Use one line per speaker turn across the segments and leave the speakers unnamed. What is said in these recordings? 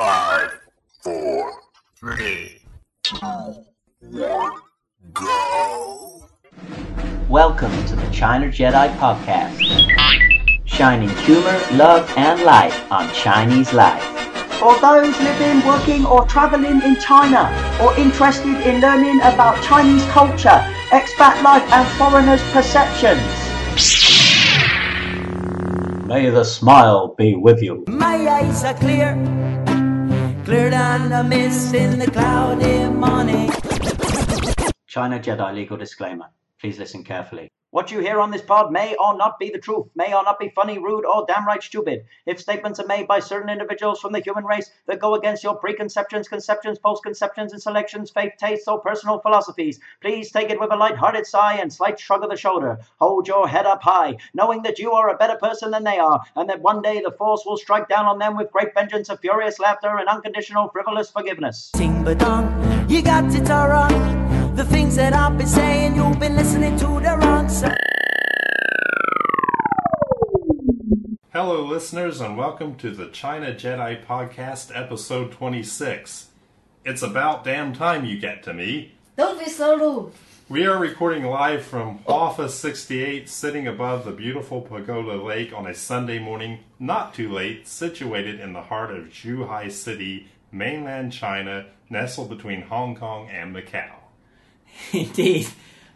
Five, four, three, two, one, go.
Welcome to the China Jedi Podcast, shining humor, love, and light on Chinese life. For those living, working, or traveling in China, or interested in learning about Chinese culture, expat life, and foreigners' perceptions. May the smile be with you.
My eyes are clear, mist in the cloudy morning.
China Jedi legal disclaimer. Please listen carefully. What you hear on this pod may or not be the truth, may or not be funny, rude, or downright stupid. If statements are made by certain individuals from the human race that go against your preconceptions, conceptions, postconceptions, and selections, faith, tastes, or personal philosophies, please take it with a light-hearted sigh and slight shrug of the shoulder. Hold your head up high, knowing that you are a better person than they are, and that one day the force will strike down on them with great vengeance of furious laughter and unconditional frivolous forgiveness.
Ting ba dong, you got it all wrong. The things that I've been saying, you've been listening to the wrong side.
Hello, listeners, and welcome to the China Jedi Podcast, episode 26. It's about damn time you get to me.
Don't be so rude.
We are recording live from Hua 68, sitting above the beautiful Pagoda Lake on a Sunday morning, not too late, situated in the heart of Zhuhai City, mainland China, nestled between Hong Kong and Macau.
Indeed.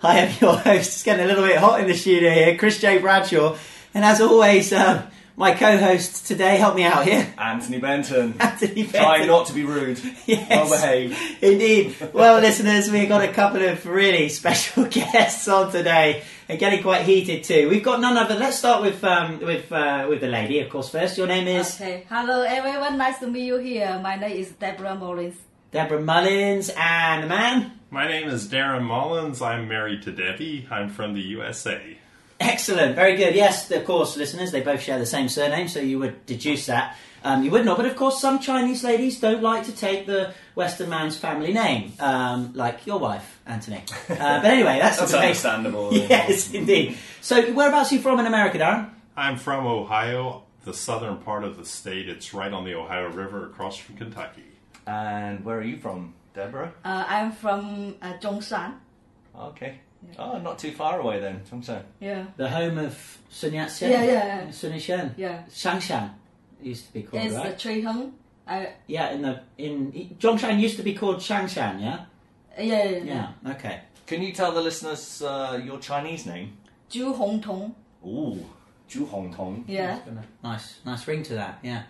I am your host. It's getting a little bit hot in the studio here, Chris J. Bradshaw. And as always, um, my co host today, help me out here,
Anthony Benton.
Anthony
Trying
Benton.
not to be rude.
Yes.
Well behaved.
Indeed. Well, listeners, we've got a couple of really special guests on today and getting quite heated too. We've got none other. Let's start with um, with uh, with the lady, of course. First, your name is
Okay. Hello, everyone. Nice to meet you here. My name is Deborah Mullins.
Deborah Mullins, and the man.
My name is Darren Mullins. I'm married to Debbie. I'm from the USA.
Excellent, very good. Yes, of course, listeners, they both share the same surname, so you would deduce that. Um, you would not, but of course, some Chinese ladies don't like to take the Western man's family name, um, like your wife, Anthony. Uh, but anyway, that's,
That's understandable.
Yes, indeed. So, whereabouts are you from in America, Darren?
I'm from Ohio, the southern part of the state. It's right on the Ohio River across from Kentucky.
And where are you from, Deborah?
Uh, I'm from uh, Zhongshan.
Okay. Oh, not too far away then, Chongsheng.
Yeah.
The home of Sun Yat-sen?
Yeah, yeah, yeah.
Sun Yat-sen?
Yeah.
Xiangshan used to be called,
It's
right?
the Cuiheng. Uh,
Yeah, in the in Zhongshan used to be called Xiangshan, yeah?
yeah, yeah, yeah.
Yeah, okay.
Can you tell the listeners uh, your Chinese name?
Zhu Hong Tong.
Ooh, Zhu Hong Tong.
Yeah.
Nice, nice ring to that, yeah.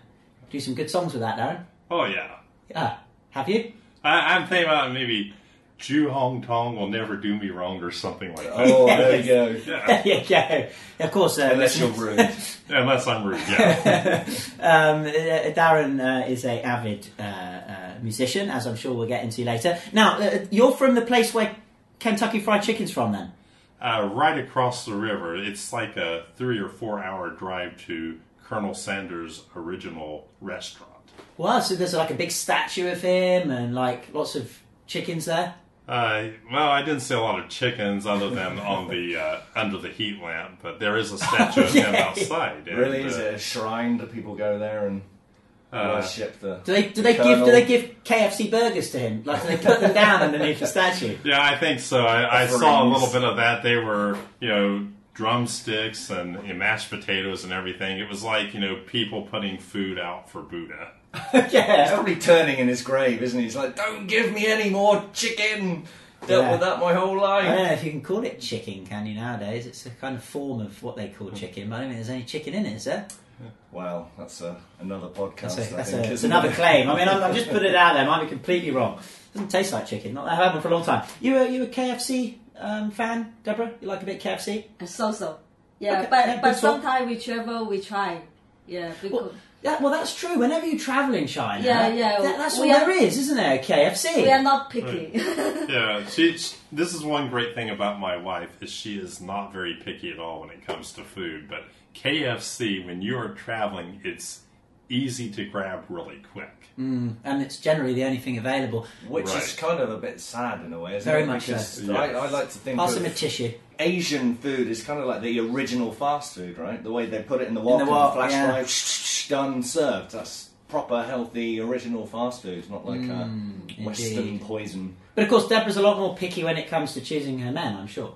Do some good songs with that, Darren.
Oh, yeah.
Yeah. Have you?
I, I'm thinking about maybe Zhu Hong Tong will never do me wrong or something like that.
Oh, there you go.
Yeah.
yeah, yeah. Of course. Uh,
Unless you're rude.
Unless I'm rude, yeah.
um, uh, Darren uh, is a avid uh, uh, musician, as I'm sure we'll get into later. Now, uh, you're from the place where Kentucky Fried Chicken's from, then?
uh, right across the river, it's like a three or four hour drive to Colonel Sanders' original restaurant.
Well, so there's like a big statue of him and like lots of chickens there.
Uh, well, I didn't see a lot of chickens other than on the uh, under the heat lamp, but there is a statue of him outside. and,
really? Is
uh,
it a shrine? Do people go there and
uh,
worship the.
Do they do they give do they give KFC burgers to him? Like do they put them down underneath the statue?
Yeah, I think so. I, I saw a little bit of that. They were, you know, drumsticks and you know, mashed potatoes and everything. It was like, you know, people putting food out for Buddha.
Yeah, he's
probably turning in his grave, isn't he? He's like, don't give me any more chicken! Dealt
Yeah.
with that my whole
I don't
life.
know if you can call it chicken, can you nowadays? It's a kind of form of what they call chicken, but I don't think there's any chicken in it, is there?
Well, that's uh, another podcast.
That's, a,
I
that's,
think,
a, it's
isn't
another
it?
claim. I mean, I'm, I'm just put it out there. I Might be completely wrong. It Doesn't taste like chicken. Not that I haven't for a long time. You a you a KFC um, fan, Deborah? You like a bit of KFC?
Uh, so so. Yeah,
Okay,
but
yeah,
but
good
sometimes we travel, we try. Yeah, because
Well, yeah, well, that's true. Whenever you travel in China,
Yeah, yeah,
that- that's all
are-
there is, isn't there? KFC.
we are not picky.
Yeah, she, she- This is one great thing about my wife is she is not very picky at all when it comes to food. But KFC, when you are traveling, it's easy to grab really quick.
Mm, and it's generally the only thing available.
Which is kind of a bit sad in a way, isn't
Very
it?
much so.
Because
Yeah.
I, I like to think
Pass
of
him a tissue.
Asian food is kind of like the original fast food, right? The way they put it in the wok,
the
and
wok,
flash
yeah.
drive, done, served. That's proper, healthy, original fast food, not like uh, Western
indeed.
poison.
But of course, Deborah's a lot more picky when it comes to choosing her men. I'm sure.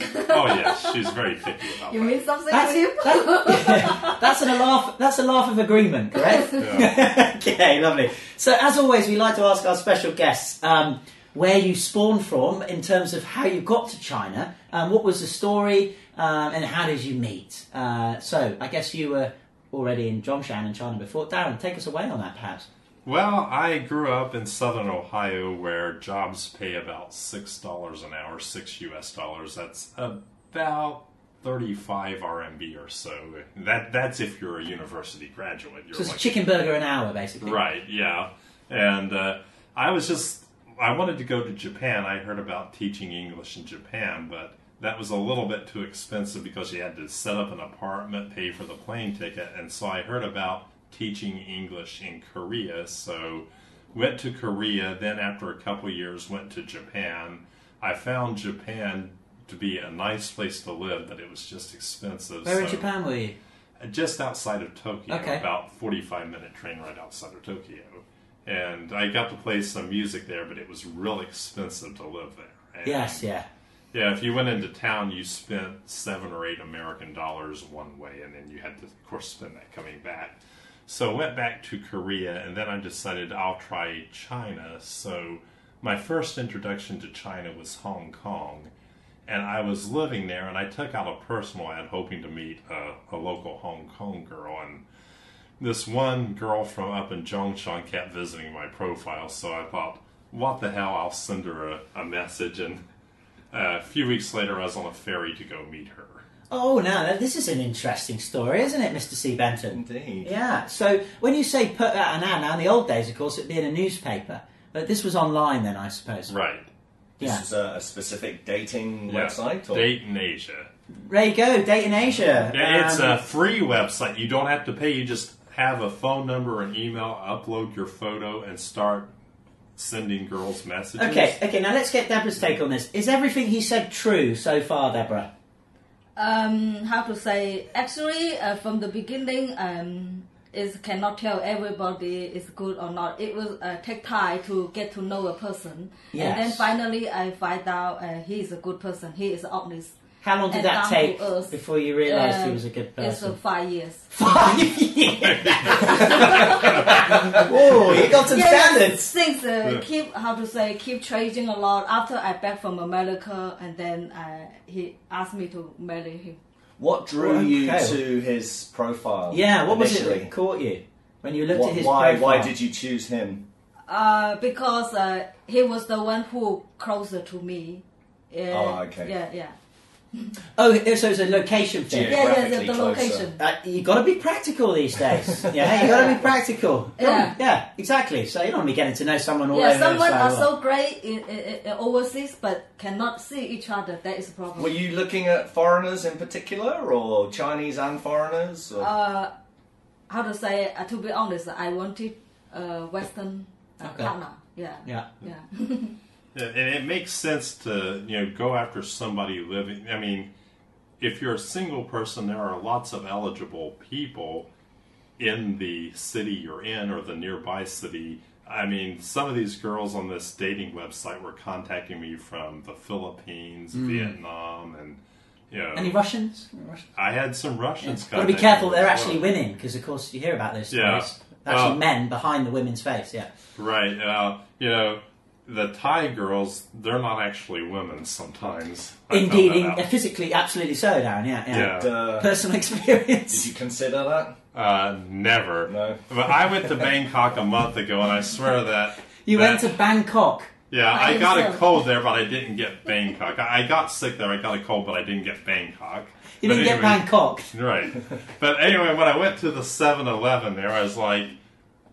Oh yes, she's very picky about
You
that.
mean something
That's,
to you?
that- that's an, a laugh. That's a laugh of agreement, correct?
Yeah.
okay, lovely. So, as always, we like to ask our special guests um, where you spawned from in terms of how you got to China. Um, what was the story, um, and how did you meet? Uh, so, I guess you were already in Zhongshan in China before. Darren, take us away on that, perhaps.
Well, I grew up in southern Ohio where jobs pay about six dollars an hour, six US dollars. That's about thirty-five RMB or so. That that's if you're a university graduate. You're
So it's a
like-
chicken burger an hour, basically.
Right, yeah. And uh, I was just, I wanted to go to Japan. I heard about teaching English in Japan, but that was a little bit too expensive because you had to set up an apartment, pay for the plane ticket. And so I heard about teaching English in Korea. So went to Korea. Then after a couple years, went to Japan. I found Japan to be a nice place to live, but it was just expensive.
Where in Japan were you?
just outside of Tokyo,
Okay.
about 45 minute train ride outside of Tokyo. And I got to play some music there, but it was real expensive to live there. And
Yes, yeah.
Yeah, if you went into town, you spent seven or eight American dollars one way, and then you had to, of course, spend that coming back. So I went back to Korea, and then I decided I'll try China. So my first introduction to China was Hong Kong, and I was living there, and I took out a personal ad hoping to meet a, a local Hong Kong girl, and this one girl from up in Zhongshan kept visiting my profile, so I thought, what the hell, I'll send her a, a message, and uh, a few weeks later, I was on a ferry to go meet her.
Oh, now this is an interesting story, isn't it, Mr. C. Benton?
Indeed.
Yeah. So when you say put out an ad, now in the old days, of course, it'd be in a newspaper, but this was online then, I suppose.
Right.
This
Yeah.
is a, a specific dating
Yeah.
website? Or?
Date in Asia.
There you go, Date in Asia.
Yeah, It's
Um,
a free website. You don't have to pay. You just have a phone number and email, upload your photo, and start sending girls messages.
Okay, okay. Now let's get Deborah's take on this. Is everything he said true so far, Deborah?
um, how to say? Actually, uh, from the beginning, um, is cannot tell everybody is good or not. It will uh, take time to get to know a person, yes. and then finally I find out uh, he is a good person. He is honest.
How long did that take
earth.
before you realised he was a good
person? It's
person?
five years.
Five years. oh, you got some
Yeah,
standards.
Things uh, keep how to say keep changing a lot. After I back from America, and then uh, he asked me to marry him.
What drew
Well,
you to his profile?
Yeah. What was it that caught you when you looked
Wh-
at his
why,
profile?
why did you choose him?
Uh, because uh, he was the one who closer to me. Uh,
Oh, okay.
Yeah, yeah,
Oh, so it's a location thing.
Yeah.
yeah, yeah. The, the location.
Uh, you got to be practical these days. Yeah, you got to be practical.
Yeah.
yeah, exactly. So you don't want to be getting to know someone all
Yeah,
over
someone
the
are so great in, in, in overseas, but cannot see each other. That is a problem.
Were you looking at foreigners in particular, or Chinese and foreigners? Or?
uh, how to say? Uh, to be honest, I wanted a Western uh,
Okay.
partner. Yeah,
Yeah.
yeah.
Yeah, And it makes sense to you know go after somebody living. I mean, if you're a single person, there are lots of eligible people in the city you're in or the nearby city. I mean, some of these girls on this dating website were contacting me from the Philippines, Vietnam, and you know,
Any Russians? Russians?
I had some Russians.
Got to be careful. They're actually
well.
women because, of course, you hear about those
Yeah.
Actually,
Uh,
men behind the women's face. Yeah.
Right. Uh, you know, the Thai girls, they're not actually women sometimes. I
Indeed, in,
out.
physically, absolutely so, Darren. Yeah, yeah.
Yeah.
Uh,
Personal
did
experience.
you consider that?
Uh, never.
No.
But I went to Bangkok a month ago, and I swear that.
You
that-
went to Bangkok.
Yeah,
By
I got a cold there, but I didn't get Bangkok. I I got sick there. I got a cold, but I didn't get Bangkok.
You
But
didn't get Bangkok.
Right. But anyway, when I went to the 7-Eleven there, I was like,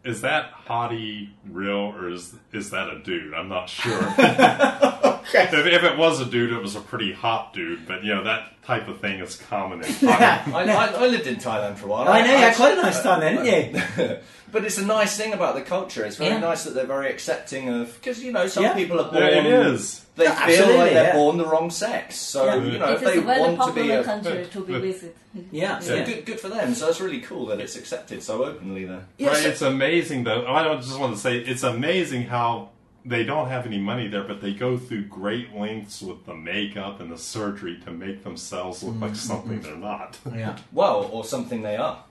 "Is that hottie real, or is is that a dude?" I'm not sure. if, if it was a dude, it was a pretty hot dude. But you know that type of thing is common in
Yeah.
Thailand.
I, I, I lived in Thailand for a while.
I know you had quite a nice uh, time then, didn't you?
but it's a nice thing about the culture. It's very
Yeah.
nice that they're very accepting of because you know some
Yeah.
people are born.
Yeah, it is.
They
Yeah,
feel like they're
yeah.
born the wrong sex. So
Yeah.
you know
It
if they want to be
popular
a
country to be visit.
Yeah,
so
yeah.
good, good for them. So it's really cool that it's accepted so openly there.
Yeah,
right,
so-
it's amazing though. I don't just want to say it's amazing how they don't have any money there, but they go through great lengths with the makeup and the surgery to make themselves look mm, like mm, something mm. they're not.
yeah.
Well, or something they are.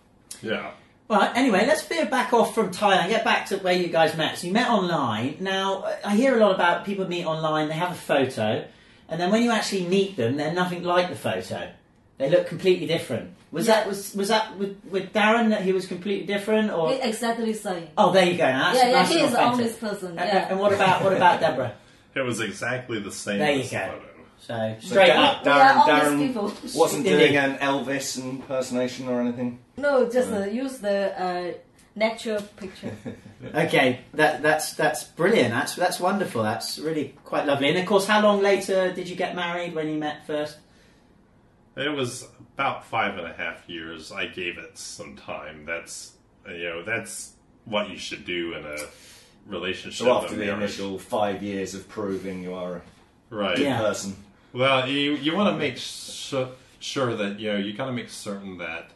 yeah.
Right, anyway, let's veer back off from Thailand, get back to where you guys met. So you met online. Now, I hear a lot about people meet online, they have a photo, and then when you actually meet them, they're nothing like the photo. They look completely different. Was that was was that with, with Darren that he was completely different, or
He exactly same.
oh, there you go. Now that's
yeah, yeah,
nice
he is the
authentic.
honest person.
And-
Yeah.
And what about what about Deborah?
It was exactly the same.
There you go.
the photo.
So
So
straight
Darren-
up.
We are
Darren,
honest
Darren wasn't doing an Elvis impersonation or anything.
No, just uh, use the uh, natural picture.
Okay, that that's that's brilliant. That's that's wonderful. That's really quite lovely. And of course, how long later did you get married when you met first?
It was about five and a half years. I gave it some time. That's you know that's what you should do in a relationship.
So after the
marriage.
initial five years of proving you are a
right?
Yeah.
person.
Well, you you want to make su- sure that you know you got to make certain that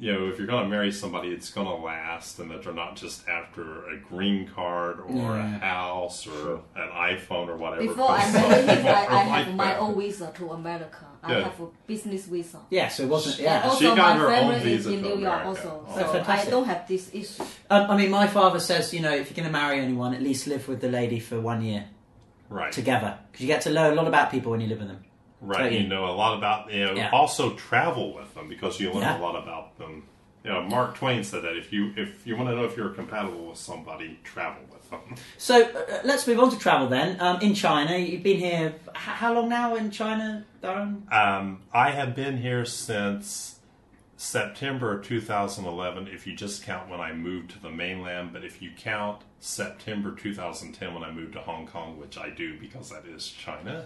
you know if you're going to marry somebody, it's going to last, and that they're not just after a green card or a
Yeah.
house or an iPhone or whatever.
Before I
because some
married him,
people
I, I
are
have
like
my
that.
own visa to America. I
Yeah.
have a business visa.
Yeah, so it wasn't.
And
Yeah.
also
She got
my
her own
family is
visa
in
to
New York
America.
also.
Oh,
So I
fantastic.
don't have this issue.
Um, I mean, my father says, you know, if you're going to marry anyone, at least live with the lady for one year
right.
together, because you get to learn a lot about people when you live with them.
Right,
Totally.
you know a lot about you know.
Yeah.
Also, travel with them because you learn
Yeah.
a lot about them. You know, Mark Twain said that if you if you want to know if you're compatible with somebody, travel with them.
So uh, let's move on to travel then. Um, in China, you've been here. How long now in China, Darren?
Um, I have been here since September 2011. If you just count when I moved to the mainland, but if you count September 2010 when I moved to Hong Kong, which I do because that is China,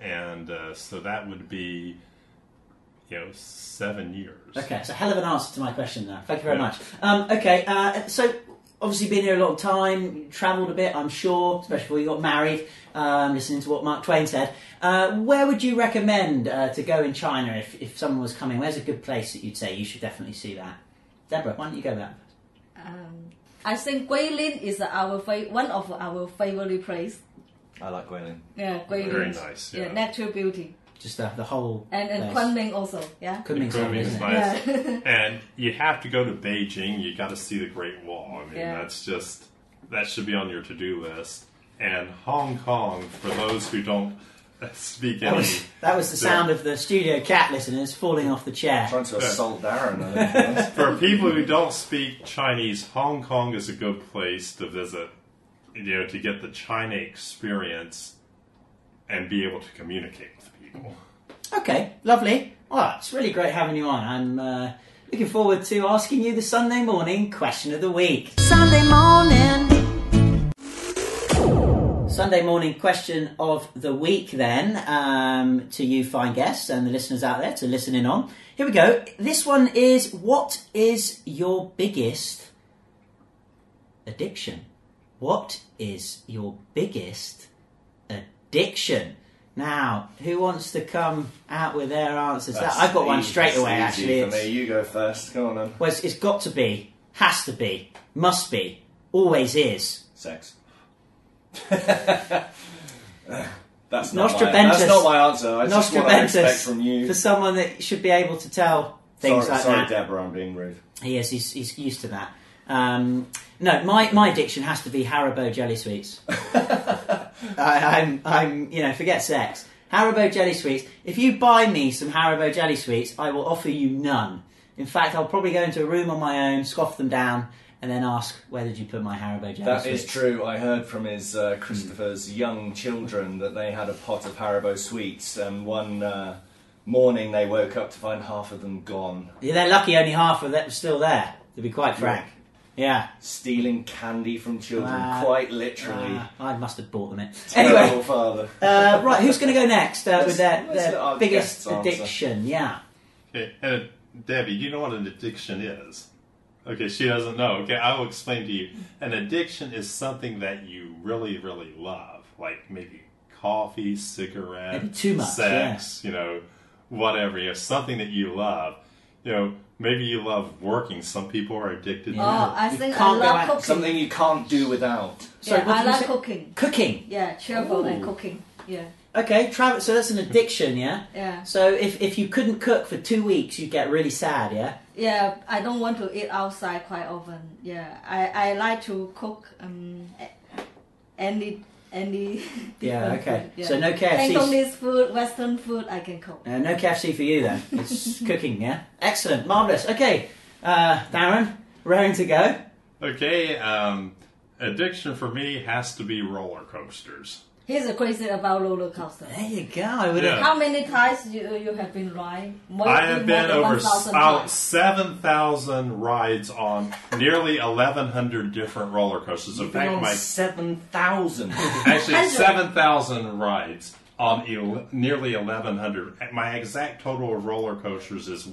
and uh, so that would be you know seven years.
Okay, so hell of an answer to my question there. Thank you very
Yeah.
much. Um, okay, uh, so obviously been here a long time, travelled a bit, I'm sure, especially before you got married. Um, listening to what Mark Twain said, uh, where would you recommend uh, to go in China if, if someone was coming? Where's a good place that you'd say you should definitely see that? Deborah, why don't you go with that?
Um, I think Guilin is our fa- one of our favorite place.
I like Guilin.
Yeah, Guilin.
Very nice, yeah.
natural beauty.
Just uh, the whole
And and
place.
Kunming also. Yeah.
Kunming's
Kunming
lovely,
is
isn't it?
nice.
Yeah.
and you have to go to Beijing. You got to see the Great Wall. I mean,
Yeah.
that's just that should be on your to-do list. And Hong Kong, for those who don't speak
That
any,
was, that was the sound of the studio cat listeners falling off the chair.
Trying to assault Darren. I think.
for people who don't speak Chinese, Hong Kong is a good place to visit. You know, to get the China experience and be able to communicate with people.
Okay, lovely. Well, it's really great having you on. I'm uh, looking forward to asking you the Sunday morning question of the week.
Sunday morning.
Sunday morning question of the week, then, um, to you fine guests and the listeners out there to listen in on. Here we go. This one is What is your biggest addiction? What is your biggest addiction? Now, who wants to come out with their answers? That, I've got one
easy-
straight away, actually.
For
It's-
me, you go first. Go on then.
Well, it's, it's got to be, has to be, must be, always is.
Sex. that's not my, that's not my answer. That's just what I expect from you.
for someone that should be able to tell things
sorry,
like
sorry
that.
Sorry, Deborah, I'm being rude.
He is. He's, he's used to that. Um, no, my, my addiction has to be Haribo jelly sweets. I, I'm I'm you know forget sex. Haribo jelly sweets. If you buy me some Haribo jelly sweets, I will offer you none. In fact, I'll probably go into a room on my own, scoff them down, and then ask where did you put my Haribo jelly
That
sweets?
is true. I heard from his uh, Christopher's young children that they had a pot of Haribo sweets, and one uh, morning they woke up to find half of them gone.
Yeah, they're lucky only half of them was still there. To be quite frank. Yeah.
stealing candy from children,
Ah.
quite literally.
Ah, I must have bought them it.
Terrible
Anyway,
father.
uh, right, who's going to go next uh, with their,
Let's- let's let
their biggest
guests answer.
addiction? Yeah.
Okay, and Debbie, do you know what an addiction is? Okay, she doesn't know. Okay, I will explain to you. An addiction is something that you really, really love, like maybe coffee, cigarette,
Maybe too much,
sex, you know, whatever. You know, something that you love. You know, maybe you love working. Some people are addicted.
Oh,
to
I think I love
out-
cooking.
Something you can't do without.
Sorry,
yeah, I like cooking.
Cooking.
Yeah, travel and cooking. Yeah,
Okay, travel. So that's an addiction, yeah.
yeah,
So if, if you couldn't cook for two weeks, you'd get really sad, yeah.
yeah. I don't want to eat outside quite often. Yeah, I, I like to cook um a- any any.
Yeah. Okay.
yeah.
So no KFC.
Cantonese food, Western food, I can cook.
Uh, no KFC for you then. It's cooking, yeah. Excellent, marvelous. Okay, uh, Darren, raring to go.
Okay, um, addiction for me has to be roller coasters.
He's crazy about roller coaster.
There you go. I would
Yeah.
How many times you you have been riding? More,
I have been over about 7,000 rides on nearly 1,100 different roller coasters. In
You've
fact, my
7,000.
actually 7,000 rides on el- nearly 1,100. My exact total of roller coasters is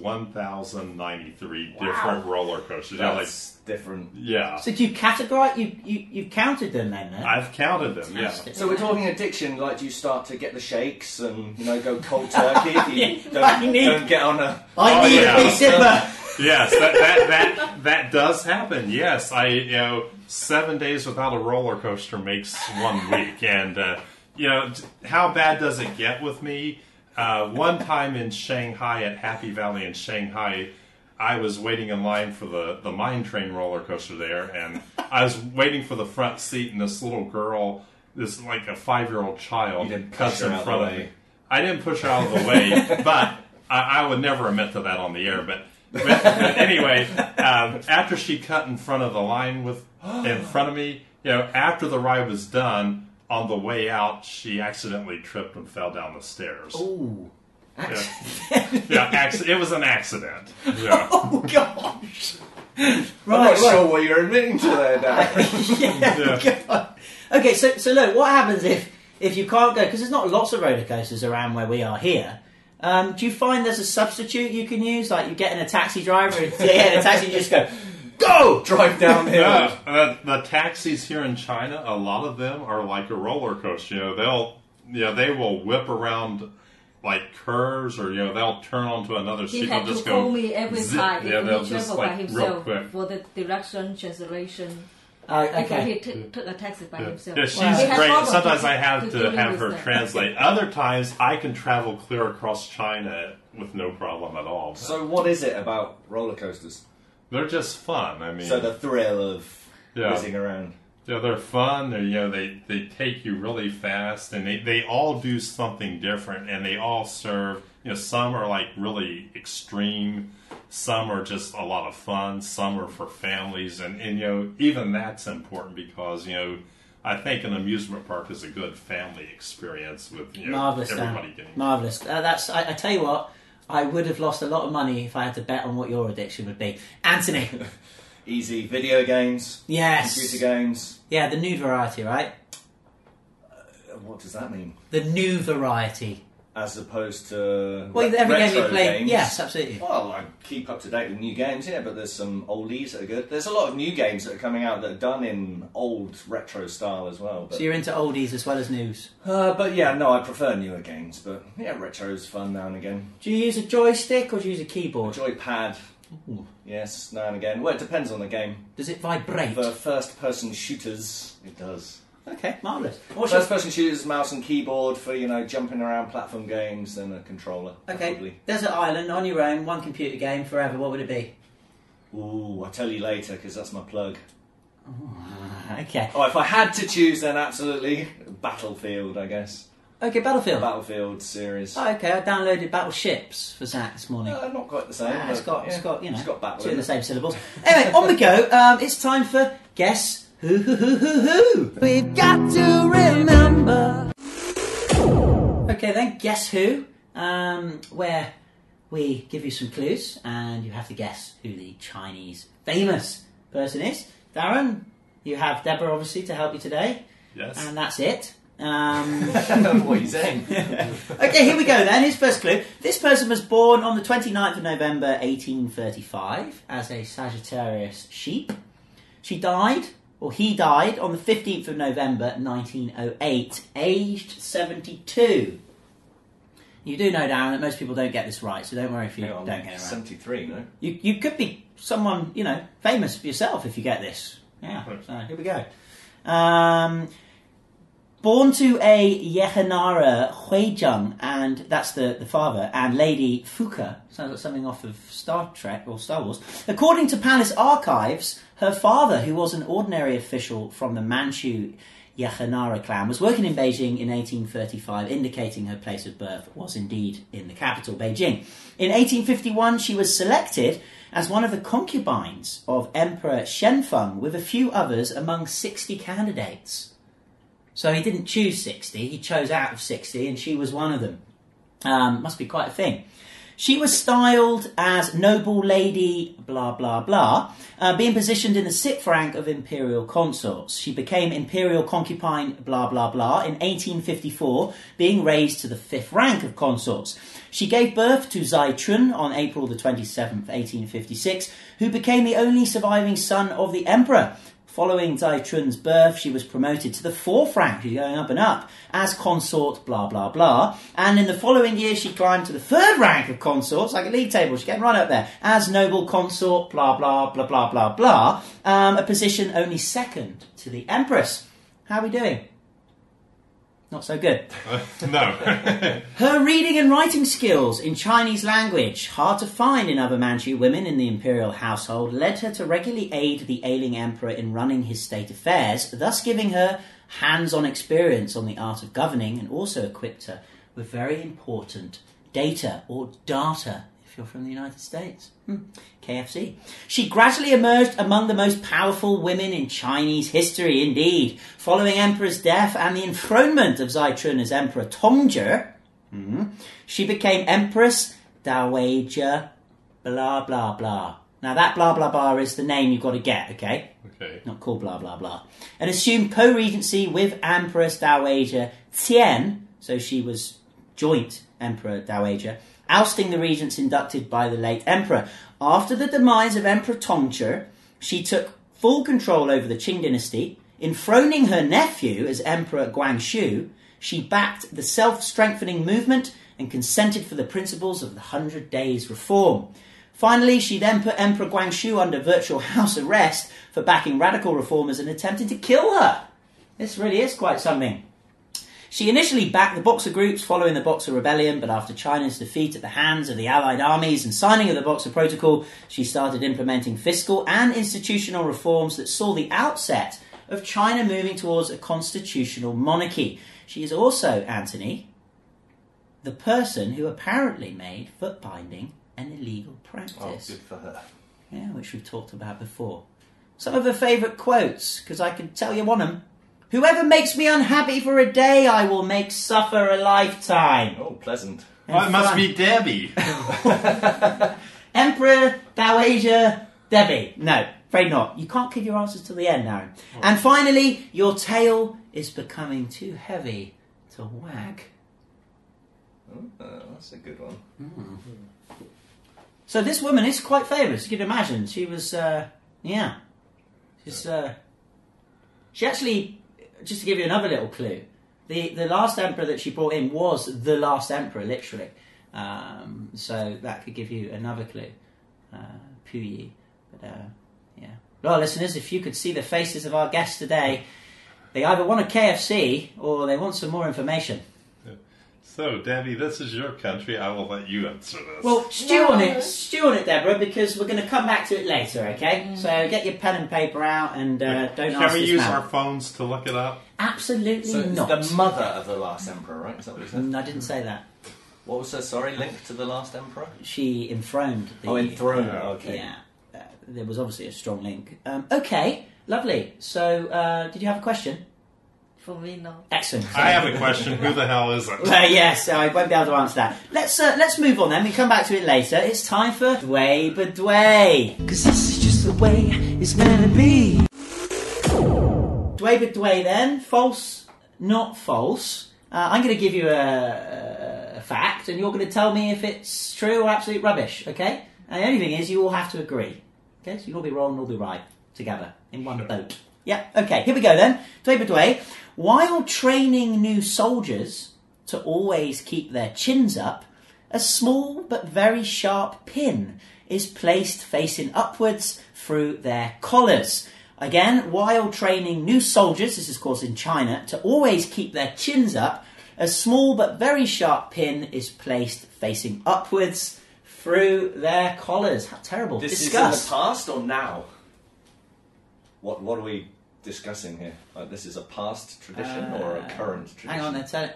1,093 different roller coasters. Yeah, like,
That's different.
yeah.
So do you categorize? You you you've counted them then? no?
I've counted them, yeah.
Fantastic.
So we're talking addiction, like do you start to get the shakes and, you know, go cold turkey? if you
Yeah,
don't,
I need-
don't get on a...
I
Oh,
need
yeah.
a big sipper.
Yes, that, that that that does happen. Yes, I you know seven days without a roller coaster makes one week, and uh, you know how bad does it get with me? Uh, one time in Shanghai at Happy Valley in Shanghai, I was waiting in line for the the mine train roller coaster there, and I was waiting for the front seat, and this little girl, this like a five year old child, cuts in
of
front of me. I didn't push her out of the way, but I, I would never admit to that on the air. But, but, but anyway, um, after she cut in front of the line with in front of me, you know, after the ride was done, on the way out, she accidentally tripped and fell down the stairs.
Ooh.
Yeah, yeah acc- it was an accident. Yeah.
Oh gosh.
I'm not
right.
sure what you're admitting to there, Darren.
yeah,
Yeah.
God. Okay, so so look, what happens if if you can't go because there's not lots of roller coasters around where we are here. Um, do you find there's a substitute you can use? Like you get in a taxi driver, and you get in a taxi, you just go, go.
Drive downhill.
Yeah, uh, the taxis here in China, a lot of them are like a roller coaster. You know, they'll, you know, they will whip around like curves, or you know, they'll turn onto another
He
seat.
had
They'll
to
just
call
go.
me every
zip.
time
Yeah, they'll
he
just
travel by
like real
himself
quick.
for the direction translation.
Uh,
Because
okay.
he t- took a taxi by
Yeah,
himself.
Yeah, she's
Wow.
Great. Sometimes I have
to
to have her translate. Other times I can travel clear across China with no problem at all.
So what is it about roller coasters?
They're just fun. I mean,
So the thrill of
Yeah.
whizzing around.
Yeah, they're fun. They're, you know, they, they take you really fast, and they, they all do something different, and they all serve. You know, some are like really extreme. Some are just a lot of fun. Some are for families, and, and you know, even that's important because you know, I think an amusement park is a good family experience with you know
Marvelous,
everybody
Dan.
getting.
Marvelous. Uh, that's. I, I tell you what. I would have lost a lot of money if I had to bet on what your addiction would be. Anthony.
Easy video games,
Yes.
computer games.
Yeah, the new variety, right?
Uh, What does that mean?
The new variety.
As opposed to
Well,
re-
every game you play.
games?
Yes, absolutely.
Well, I keep up to date with new games, yeah, but there's some oldies that are good. There's a lot of new games that are coming out that are done in old retro style as well. But,
So you're into oldies as well as news.
uh, but yeah, no, I prefer newer games. But yeah, retro's fun now and again.
Do you use a joystick or do you use a keyboard?
A Joypad, yes, now and again. Well, it depends on the game.
Does it vibrate?
For first-person shooters, it does.
Okay, marvellous. What's your-
First-person shooters, mouse and keyboard for you know jumping around platform games, and a controller.
Okay,
Probably.
desert island on your own, one computer game forever. What would it be?
Ooh, I'll tell you later because that's my plug.
Okay,
Oh, if I had to choose, then absolutely Battlefield, I guess.
okay, Battlefield.
Battlefield series.
Oh, okay, I downloaded Battleships for Zach this morning.
Uh, not quite the same.
Ah, it's got,
yeah,
it's got, you know,
it's got battle.
two of
in
the same syllables. Anyway, on we go. Um, it's time for guess
We've got to remember.
Okay, then guess who? Um, where we give you some clues and you have to guess who the Chinese famous person is. Darren, you have Deborah obviously to help you today,
Yes.
and that's it. Um,
what are you saying?
okay, here we go then. His first clue. This person was born on the 29th of November 1835 as a Sagittarius sheep. She died, or he died, on the 15th of November 1908, aged 72. You do know, Darren, that most people don't get this right, so don't worry if you
on,
don't get it right.
73, no?
You, you could be someone, you know, famous for yourself if you get this. Yeah, so here we go. Um, born to a Yehanara Huizheng, and that's the, the father, and Lady Fuca, sounds like something off of Star Trek or Star Wars. According to Palace Archives, her father, who was an ordinary official from the Manchu Yahanara clan, was working in Beijing in 1835, indicating her place of birth was indeed in the capital, Beijing. In 1851, she was selected as one of the concubines of Emperor Xianfeng, with a few others among 60 candidates. So he didn't choose 60, he chose out of 60, and she was one of them. Um, must be quite a thing. She was styled as noble lady, blah blah blah, uh, being positioned in the sixth rank of imperial consorts. She became imperial concubine, blah blah blah, in 1854, being raised to the fifth rank of consorts. She gave birth to Zai Chun on April the 27th, 1856, who became the only surviving son of the emperor. Following Zai Chun's birth, she was promoted to the fourth rank, she's going up and up, as consort, blah, blah, blah. And in the following year, she climbed to the third rank of consorts, like a league table, she's getting right up there, as noble consort, blah, blah, blah, blah, blah, blah, um, a position only second to the empress. How are we doing? Not so good.
no.
Her reading and writing skills in Chinese language, hard to find in other Manchu women in the imperial household, led her to regularly aid the ailing emperor in running his state affairs, thus giving her hands on experience on the art of governing and also equipped her with very important data or data if you're from the United States. Hmm. KFC. She gradually emerged among the most powerful women in Chinese history indeed. Following Emperor's death and the enthronement of Zai Chun as Emperor Tongzhi, hmm, she became Empress Dowager blah blah blah. Now that blah blah blah is the name you've got to get, okay?
okay.
Not called blah blah blah. And assumed co-regency with Empress Dowager Tian, so she was joint Emperor Dowager, ousting the regents inducted by the late emperor. After the demise of Emperor Tongzhi, she took full control over the Qing dynasty, enthroning her nephew as Emperor Guangxu. She backed the self-strengthening movement and consented for the principles of the Hundred Days Reform. Finally, she then put Emperor Guangxu under virtual house arrest for backing radical reformers and attempting to kill her. This really is quite something. She initially backed the Boxer groups following the Boxer Rebellion, but after China's defeat at the hands of the Allied armies and signing of the Boxer Protocol, she started implementing fiscal and institutional reforms that saw the outset of China moving towards a constitutional monarchy. She is also, Anthony, the person who apparently made foot binding an illegal
Oh,
practice.
good for her.
Yeah, which we've talked about before. Some of her favourite quotes, because I can tell you one of them. Whoever makes me unhappy for a day, I will make suffer a lifetime.
Oh, pleasant.
Oh, it must
fun.
be Debbie.
Emperor, Dowager, Debbie. No, afraid not. You can't give your answers till the end, Aaron. And finally, your tail is becoming too heavy to wag.
Oh, that's a good one.
So this woman is quite famous. You can imagine. She was, uh, yeah. She's, uh, she actually, just to give you another little clue, the, the last emperor that she brought in was the last emperor, literally. Um, so that could give you another clue. Uh, Puyi. But, uh, yeah. Well, listeners, if you could see the faces of our guests today, they either want a KFC or they want some more information.
So, Debbie, this is your country. I will let you answer this.
Well, stew on it, stew on it, Deborah, because we're going to come back to it later. Okay? So get your pen and paper out and uh, don't
Can
ask
we use
man.
our phones to look it up?
Absolutely
So
not.
the mother of the last emperor, right? Is that what you said?
Mm, I didn't say that.
What was her, sorry, link to the last emperor?
She enthroned. The,
Oh, enthroned,
uh,
okay.
Yeah, uh, there was obviously a strong link. Um, okay, lovely. So, uh, did you have a question?
For me, no.
Excellent.
I have a question. Who the hell is it?
Uh, yes, I won't be able to answer that. Let's uh, let's move on then. We come back to it later. It's time for Dway Bedway.
Cause this is just the way it's meant to be.
Dway but dway then. False, not false. Uh, I'm going to give you a, a fact, and you're going to tell me if it's true or absolute rubbish, okay? And the only thing is, you all have to agree. Okay, so you'll be wrong and all be right together in one boat. Yeah, okay, here we go then. Dway but dway. While training new soldiers to always keep their chins up, a small but very sharp pin is placed facing upwards through their collars. Again, while training new soldiers, this is of course in China, to always keep their chins up, a small but very sharp pin is placed facing upwards through their collars. How terrible.
This
Discuss.
is in the past or now? What What are we discussing here? Like, this is a past tradition or a
Uh,
current tradition?
Hang on, they're tell-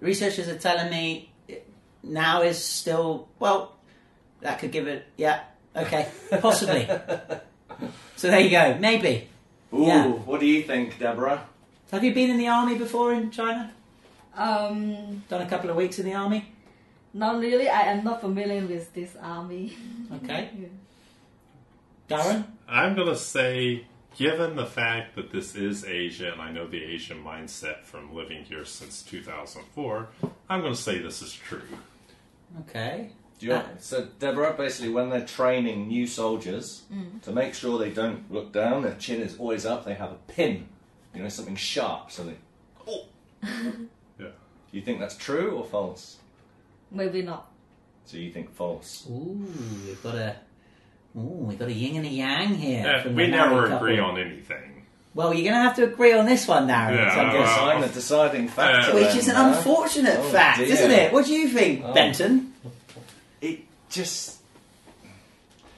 researchers are telling me now is still well. That could give it, yeah, okay, possibly. so there you go, maybe.
Ooh,
Yeah.
what do you think, Deborah?
Have you been in the army before in China?
Um,
Done a couple of weeks in the army?
not really. I am not familiar with this army.
Okay. Darren?
I'm going to say, given the fact that this is Asia, and I know the Asian mindset from living here since 2004, I'm going to say this is true.
Okay.
Do you,
Uh,
so, Deborah, basically, when they're training new soldiers, to make sure they don't look down, their chin is always up, they have a pin, you know, something sharp, so they. Oh!
Yeah.
Do you think that's true or false?
Maybe not.
So, you think false?
Ooh, we've got a. Ooh, we've got a yin and a yang here.
Uh, we never
married
agree
couple.
on anything.
Well, you're going to have to agree on this one, Darren.
Yeah,
So I'm
well,
gonna-
Sign the deciding factor.
Which
then,
is an
huh?
unfortunate
Oh,
fact,
dear.
isn't it? What do you think,
Oh.
Benton?
It just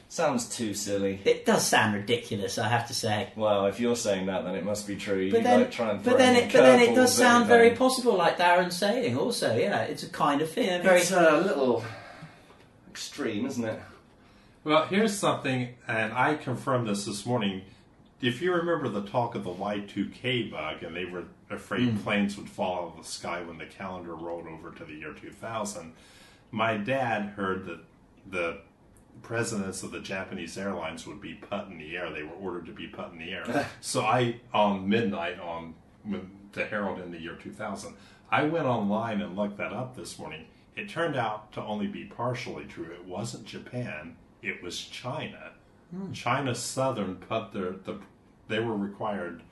sounds too silly.
It does sound ridiculous, I have to say.
Well, if you're saying that, then it must be true.
But
you
then,
like try and
but then, it, but then it does sound very
Ben?
possible, like Darren's saying. Also, yeah, it's a kind of thing. Very.
It's a little extreme, isn't it?
Well, here's something, and I confirmed this this morning. If you remember the talk of the Y2K bug, and they were afraid mm. planes would fall out of the sky when the calendar rolled over to the year 2000, my dad heard that the presidents of the Japanese airlines would be put in the air. They were ordered to be put in the air. so I, on midnight, on the Herald in the year 2000, I went online and looked that up this morning. It turned out to only be partially true. It wasn't Japan. It was China. China Southern put their the they were required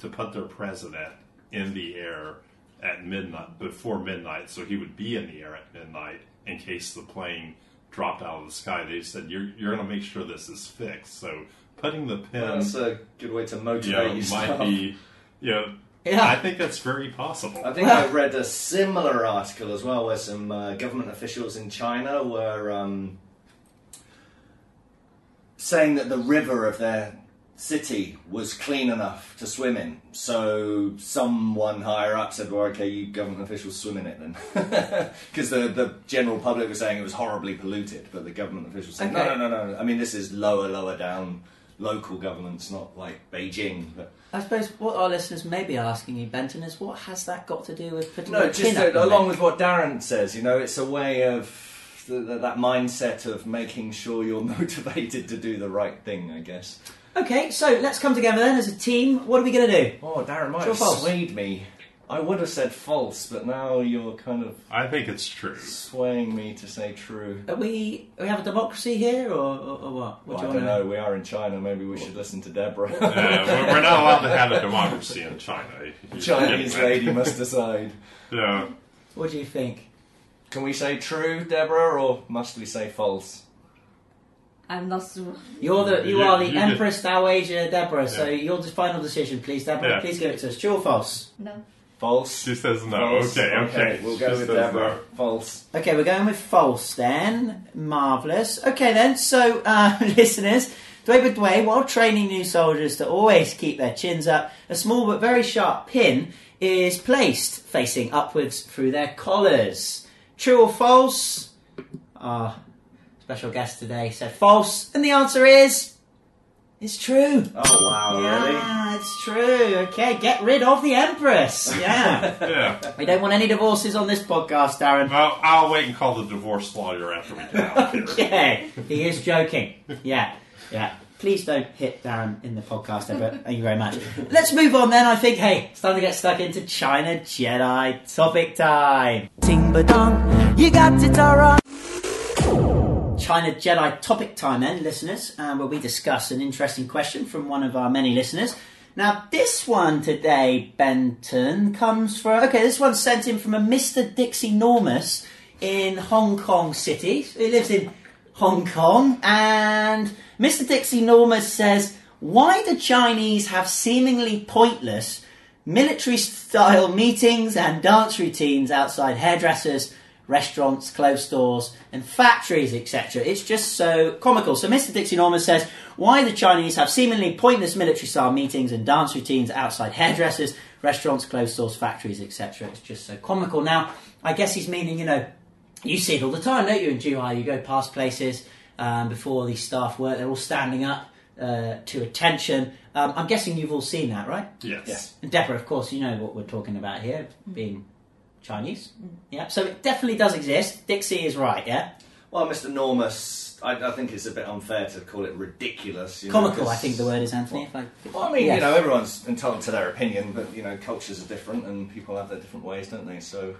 to put their president in the air at midnight before midnight, so he would be in the air at midnight in case the plane dropped out of the sky. They said you're you're going to make sure this is fixed. So putting the pin,
That's a good way to
you
motivate
know,
yourself.
might be, you know,
Yeah.
I think that's very possible.
I think I read a similar article as well, where some uh, government officials in China were um, saying that the river of their city was clean enough to swim in. So someone higher up said, "Well, okay, you government officials swim in it then," because the the general public was saying it was horribly polluted, but the government officials said,
Okay.
"No, no, no, no. I mean, this is lower, lower down." Local governments, not like Beijing, but
I suppose what our listeners may be asking you, Benton, is what has that got to do with putting
No, just
your
along with what Darren says, you know, it's a way of th- th- that mindset of making sure you're motivated to do the right thing, I guess.
Okay, so let's come together then as a team. What are we going to do?
Oh, Darren might
True or
have
false?
swayed me. I would have said false, but now you're kind of
I think it's true.
swaying me to say true.
Are we we have a democracy here, or, or, or what? What
Well,
do
I don't
want
know. We are in China. Maybe we should listen to Deborah.
Uh, we're, we're not allowed to have a democracy in China. You-
Chinese lady must decide.
Yeah.
What do you think?
Can we say true, Deborah, or must we say false?
I'm not sure.
You're the you
You-
are the
you did-
Empress Dowager Deborah. So your final decision, please, Deborah.
Yeah.
Please give it to us. True or false?
No.
False.
She says no.
False.
Okay, okay.
We'll
She
go with
says
Deborah.
no.
False.
Okay, we're going with false then. Marvellous. Okay then, so uh, listeners, Dway but Dway, while training new soldiers to always keep their chins up, a small but very sharp pin is placed facing upwards through their collars. True or false? Our special guest today said false, and the answer is it's true.
Oh wow! Really?
Yeah, it's true. Okay, get rid of the Empress. Yeah.
Yeah.
we don't want any divorces on this podcast, Darren.
Well, I'll wait and call the divorce lawyer after we get out.
Okay, he is joking. Yeah, yeah. Please don't hit Darren in the podcast ever. Thank you very much. Let's move on then. I think, hey, it's time to get stuck into China Jedi topic time.
Ting you got it all wrong.
China Jedi topic time then, listeners, and where we discuss an interesting question from one of our many listeners. Now, this one today, Benton, comes from. Okay, this one's sent in from a Mr. Dixie Normus in Hong Kong City. He lives in Hong Kong, and Mr. Dixie Normus says, Why do Chinese have seemingly pointless military style meetings and dance routines outside hairdressers, restaurants, clothes stores, and factories, etc. It's just so comical. So Mr. Dixie Norman says, why the Chinese have seemingly pointless military style meetings and dance routines outside hairdressers, restaurants, clothes stores, factories, etc. It's just so comical. Now, I guess he's meaning, you know, you see it all the time, don't you, in Zhuhai? You go past places um, before these staff work, they're all standing up uh, to attention. Um, I'm guessing you've all seen that, right?
Yes.
Yes.
And Deborah, of course, you know what we're talking about here, being Chinese. Yeah, so it definitely does exist. Dixie is right, yeah?
Well, Mr. Normus, I, I think it's a bit unfair to call it ridiculous. You know,
I think the word is, Anthony. If I,
Well, I mean,
Yes.
you know, everyone's entitled to their opinion, but you know, cultures are different and people have their different ways, don't they? So,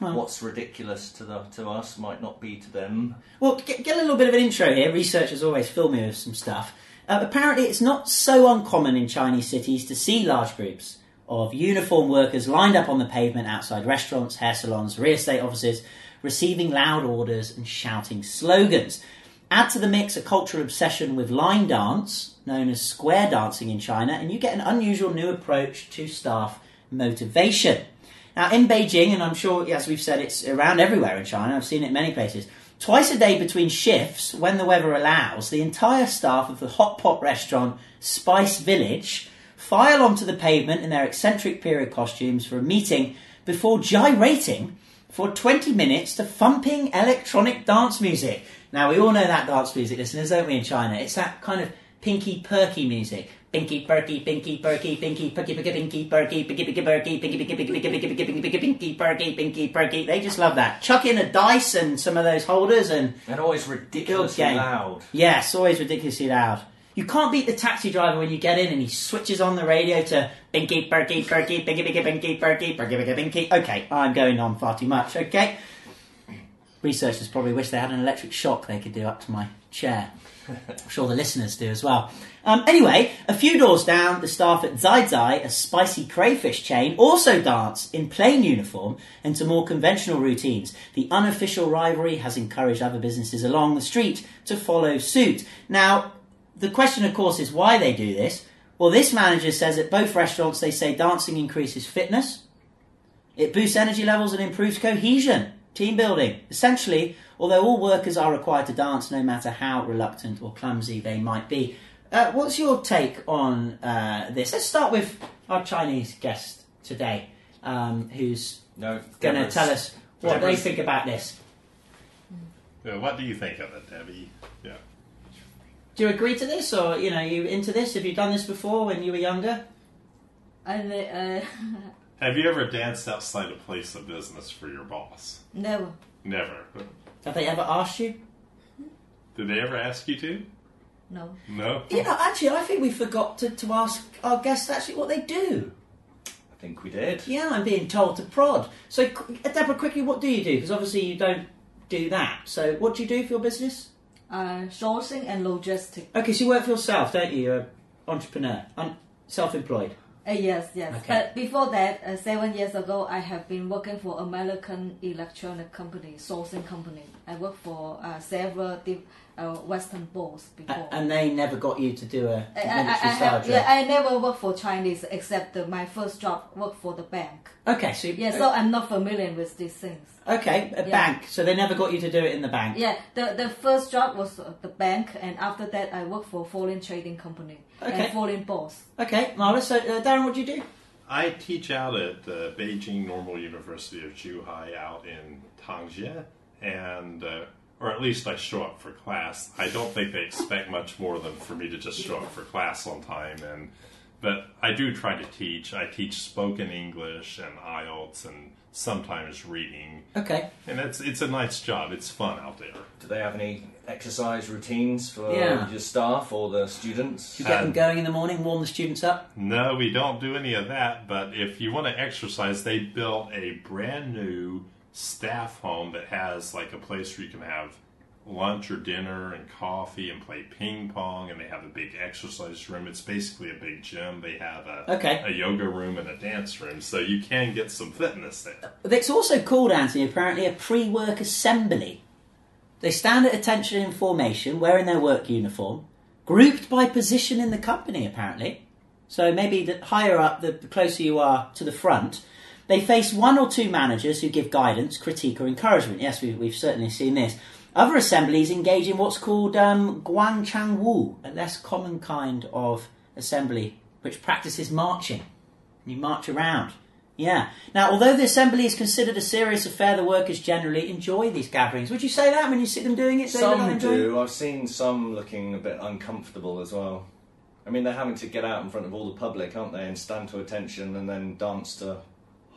Well-
what's ridiculous to the to us might not be to them.
Well, get, get a little bit of an intro here. Researchers always fill me with some stuff. Uh, apparently, it's not so uncommon in Chinese cities to see large groups of uniformed workers lined up on the pavement outside restaurants, hair salons, real estate offices, receiving loud orders and shouting slogans. Add to the mix a cultural obsession with line dance, known as square dancing in China, and you get an unusual new approach to staff motivation. Now, in Beijing, and I'm sure, as we've said, it's around everywhere in China, I've seen it many places, twice a day between shifts, when the weather allows, the entire staff of the hot pot restaurant Spice Village file onto the pavement in their eccentric period costumes for a meeting before gyrating for 20 minutes to thumping electronic dance music. Now, we all know that dance music, listeners, don't we, in China? It's that kind of pinky perky music. Pinky Perky, Pinky Perky, Pinky Perky, Pinky Perky, Pinky Pinky Perky, Pinky Pinky Pinky Pinky Pinky Pinky Pinky Perky, Pinky Perky. They just love that. Chuck in a dice and some of those holders and
and always ridiculously loud.
Yes, always ridiculously loud. You can't beat the taxi driver when you get in and he switches on the radio to Pinky Perky Perky Pinky Pinky Pinky Perky Perky Pinky Pinky. Okay, I'm going on far too much. Okay. Researchers probably wish they had an electric shock they could do up to my chair. I'm sure the listeners do as well. Um, anyway, a few doors down, the staff at Zai Zai, a spicy crayfish chain, also dance in plain uniform and to more conventional routines. The unofficial rivalry has encouraged other businesses along the street to follow suit. Now, the question, of course, is why they do this. Well, this manager says at both restaurants they say dancing increases fitness, it boosts energy levels and improves cohesion, team building. Essentially, although all workers are required to dance no matter how reluctant or clumsy they might be. Uh, what's your take on uh, this? Let's start with our Chinese guest today, um, who's
No,
going to tell us what they think about this.
Yeah, what do you think of it, Debbie? Yeah.
Do you agree to this, or you know, you into this? Have you done this before when you were younger?
And uh,
Have you ever danced outside a place of business for your boss?
never.
Never.
Have they ever asked you?
Did they ever ask you to?
No.
No.
You know, actually, I think we forgot to, to ask our guests actually what they do.
I think we did.
Yeah, I'm being told to prod. So, qu- Deborah, quickly, what do you do? Because obviously you don't do that. So, what do you do for your business?
Uh, sourcing and logistics.
Okay, so you work for yourself, don't you? You're an entrepreneur, un- self-employed.
Uh, yes, yes.
Okay.
But before that, uh, seven years ago, I have been working for American electronic company, sourcing company. I worked for uh, several uh, Western boards
A-
before.
and they never got you to do a
I, I, I,
military
I
style
have,
job.
yeah, I never worked for Chinese except the, my first job worked for the bank.
Okay, so
Yeah, so I'm not familiar with these things.
okay, a
Yeah.
bank. So they never got you to do it in the bank.
Yeah, the the first job was uh, the bank, and after that, I worked for foreign trading company
Okay.
and foreign boss.
Okay, marvelous. So, uh, Darren, what do you do?
I teach out at the Beijing Normal University of Zhuhai out in Tangjia, and uh, or at least I show up for class. I don't think they expect much more than for me to just show up for class on time and but I do try to teach. I teach spoken English and IELTS and sometimes reading,
Okay.
and it's it's a nice job. It's fun out there.
Do they have any exercise routines for
Yeah.
your staff or the students?
You get them going in the morning, warm the students up.
No, we don't do any of that. But if you want to exercise, they built a brand new staff home that has like a place where you can have lunch or dinner and coffee and play ping pong. And they have a big exercise room. It's basically a big gym. They have a,
Okay.
a yoga room and a dance room, so you can get some fitness there.
It's also called, Anthony, apparently a pre work assembly. They stand at attention in formation, wearing their work uniform, grouped by position in the company, apparently. So maybe the higher up, the, the closer you are to the front. They face one or two managers who give guidance, critique, or encouragement. Yes, we, we've certainly seen this. Other assemblies engage in what's called um, Guangchang Wu, a less common kind of assembly which practices marching. You march around. Yeah. Now, although the assembly is considered a serious affair, the workers generally enjoy these gatherings. Would you say that when you see them doing it?
Some do. I've seen some looking a bit uncomfortable as well. I mean, they're having to get out in front of all the public, aren't they, and stand to attention and then dance to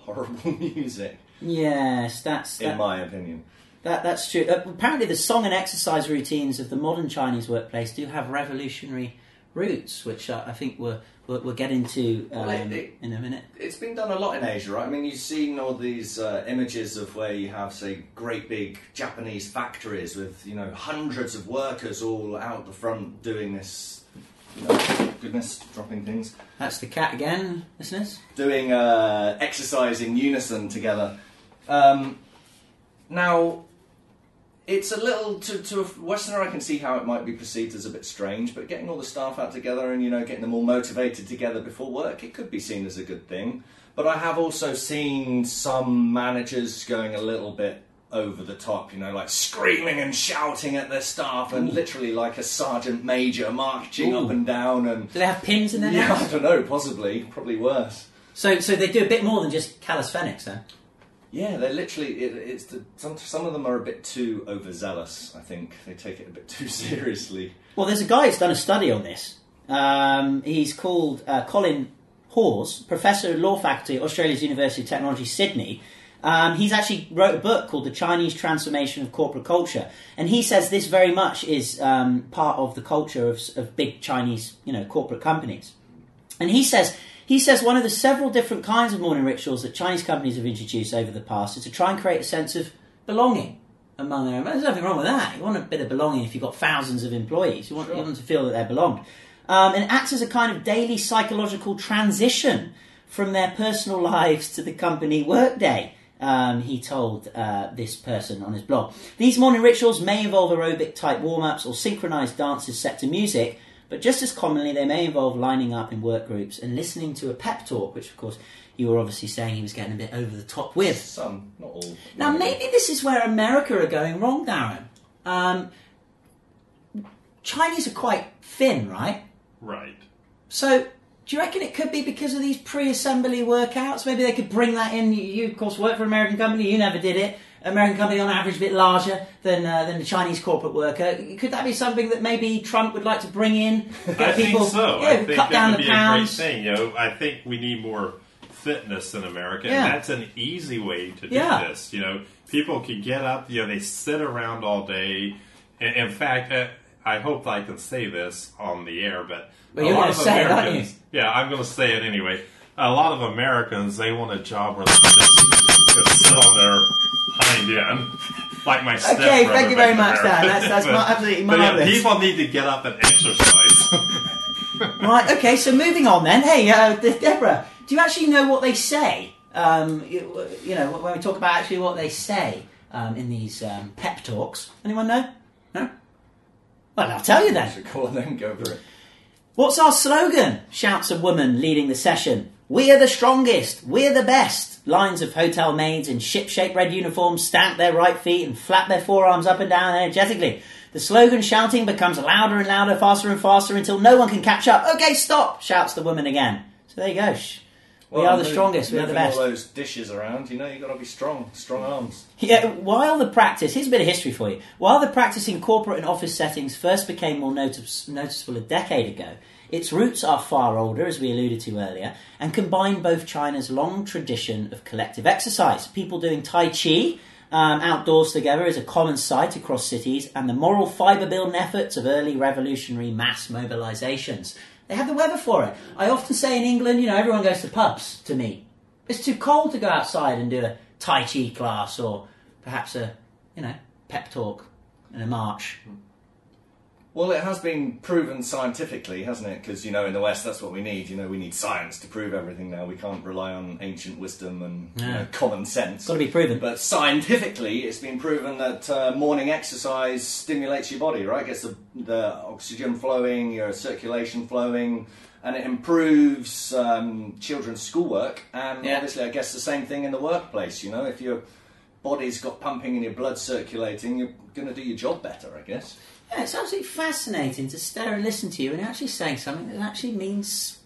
horrible music,
Yes, that's
in my opinion.
that, that's true. Uh, apparently, the song and exercise routines of the modern Chinese workplace do have revolutionary roots, which uh, I think we're, we're, we're getting to um,
Well, it- it-
in a minute.
It's been done a lot in Asia, right? I mean, you've seen all these uh, images of where you have, say, great big Japanese factories with, you know, hundreds of workers all out the front doing this. Goodness, dropping things.
That's the cat again, listeners.
doing uh, exercise in unison together. Um, now, it's a little to, to a Westerner. I can see how it might be perceived as a bit strange, but getting all the staff out together and you know getting them all motivated together before work, it could be seen as a good thing. But I have also seen some managers going a little bit over the top, you know, like screaming and shouting at their staff, and literally like a sergeant major marching
Ooh.
up and down and.
Do they have pins in their
Yeah, I don't know. Possibly, probably worse.
So, so they do a bit more than just calisthenics, then.
Yeah, they're literally. It, it's the, some some of them are a bit too overzealous. I think they take it a bit too seriously.
Well, there's a guy who's done a study on this. Um, he's called uh, Colin Hawes, professor of law faculty at Australia's University of Technology, Sydney. Um, he's actually wrote a book called The Chinese Transformation of Corporate Culture, and he says this very much is um, part of the culture of, of big Chinese, you know, corporate companies. And he says he says one of the several different kinds of morning rituals that Chinese companies have introduced over the past is to try and create a sense of belonging among their. There's nothing wrong with that. You want a bit of belonging if you've got thousands of employees. You want, you want them to feel that they're belonged. Um, and it acts as a kind of daily psychological transition from their personal lives to the company workday. Um, he told uh, this person on his blog. These morning rituals may involve aerobic type warm ups or synchronized dances set to music, but just as commonly, they may involve lining up in work groups and listening to a pep talk, which, of course, you were obviously saying he was getting a bit over the top with.
Some, not all.
Now, maybe this is where America are going wrong, Darren. Um, Chinese are quite thin, right?
Right.
So, do you reckon it could be because of these pre-assembly workouts? Maybe they could bring that in. You, you of course, work for an American company. You never did it. American company, on average, a bit larger than uh, than the Chinese corporate worker. Could that be something that maybe Trump would like to bring in? Get
I think so.
yeah,
I think
cut
that
down
would
the
be
pounds.
a great thing. You know, I think we need more fitness in America,
Yeah.
and that's an easy way to do
Yeah.
this. You know, people can get up. You know, they sit around all day. In, in fact, uh, I hope I can say this on the air, but
Well,
a
you're
lot
gonna
of
say it, aren't you?
Americans. Yeah, I'm going to say it anyway. A lot of Americans they want a job where they can just, just sit on their hind end. Like my
Okay, thank you very much,
in
Dan. That's- that's
But-
mar- absolutely
but yeah, people need to get up and exercise.
Right, okay, so moving on then. Hey, uh, Deborah, do you actually know what they say? Um, you, you know, when we talk about actually what they say um, in these um, pep talks. Anyone know? No? Well, I'll tell you then.
So go on then, go for it.
What's our slogan? shouts a woman leading the session. We are the strongest. We're the best. Lines of hotel maids in ship-shaped red uniforms stamp their right feet and flap their forearms up and down energetically. The slogan shouting becomes louder and louder, faster and faster until no one can catch up. Okay, stop! shouts the woman again. So there you go. Shh. We
Well,
are the strongest. We are the best.
all those dishes around, you know, you've got to be strong, strong arms.
Yeah, while the practice, here's a bit of history for you. While the practice in corporate and office settings first became more notice, noticeable a decade ago, Its roots are far older, as we alluded to earlier, and combine both China's long tradition of collective exercise, people doing Tai Chi um, outdoors together is a common sight across cities, and the moral fibre building efforts of early revolutionary mass mobilisations. They have the weather for it. I often say in England, you know, everyone goes to pubs to meet. It's too cold to go outside and do a Tai Chi class or perhaps a, you know, pep talk and a march.
Well, it has been proven scientifically, hasn't it? Because you know, in the West, that's what we need. You know, we need science to prove everything now. We can't rely on ancient wisdom and you
Yeah.
know, common sense.
Got to be proven.
But scientifically, it's been proven that uh, morning exercise stimulates your body, right? Gets the, the oxygen flowing, your circulation flowing, and it improves um, children's schoolwork. And
Yeah.
obviously, I guess the same thing in the workplace. You know, if your body's got pumping and your blood circulating, you're going to do your job better, I guess.
Yeah, it's absolutely fascinating to stare and listen to you and actually saying something that actually means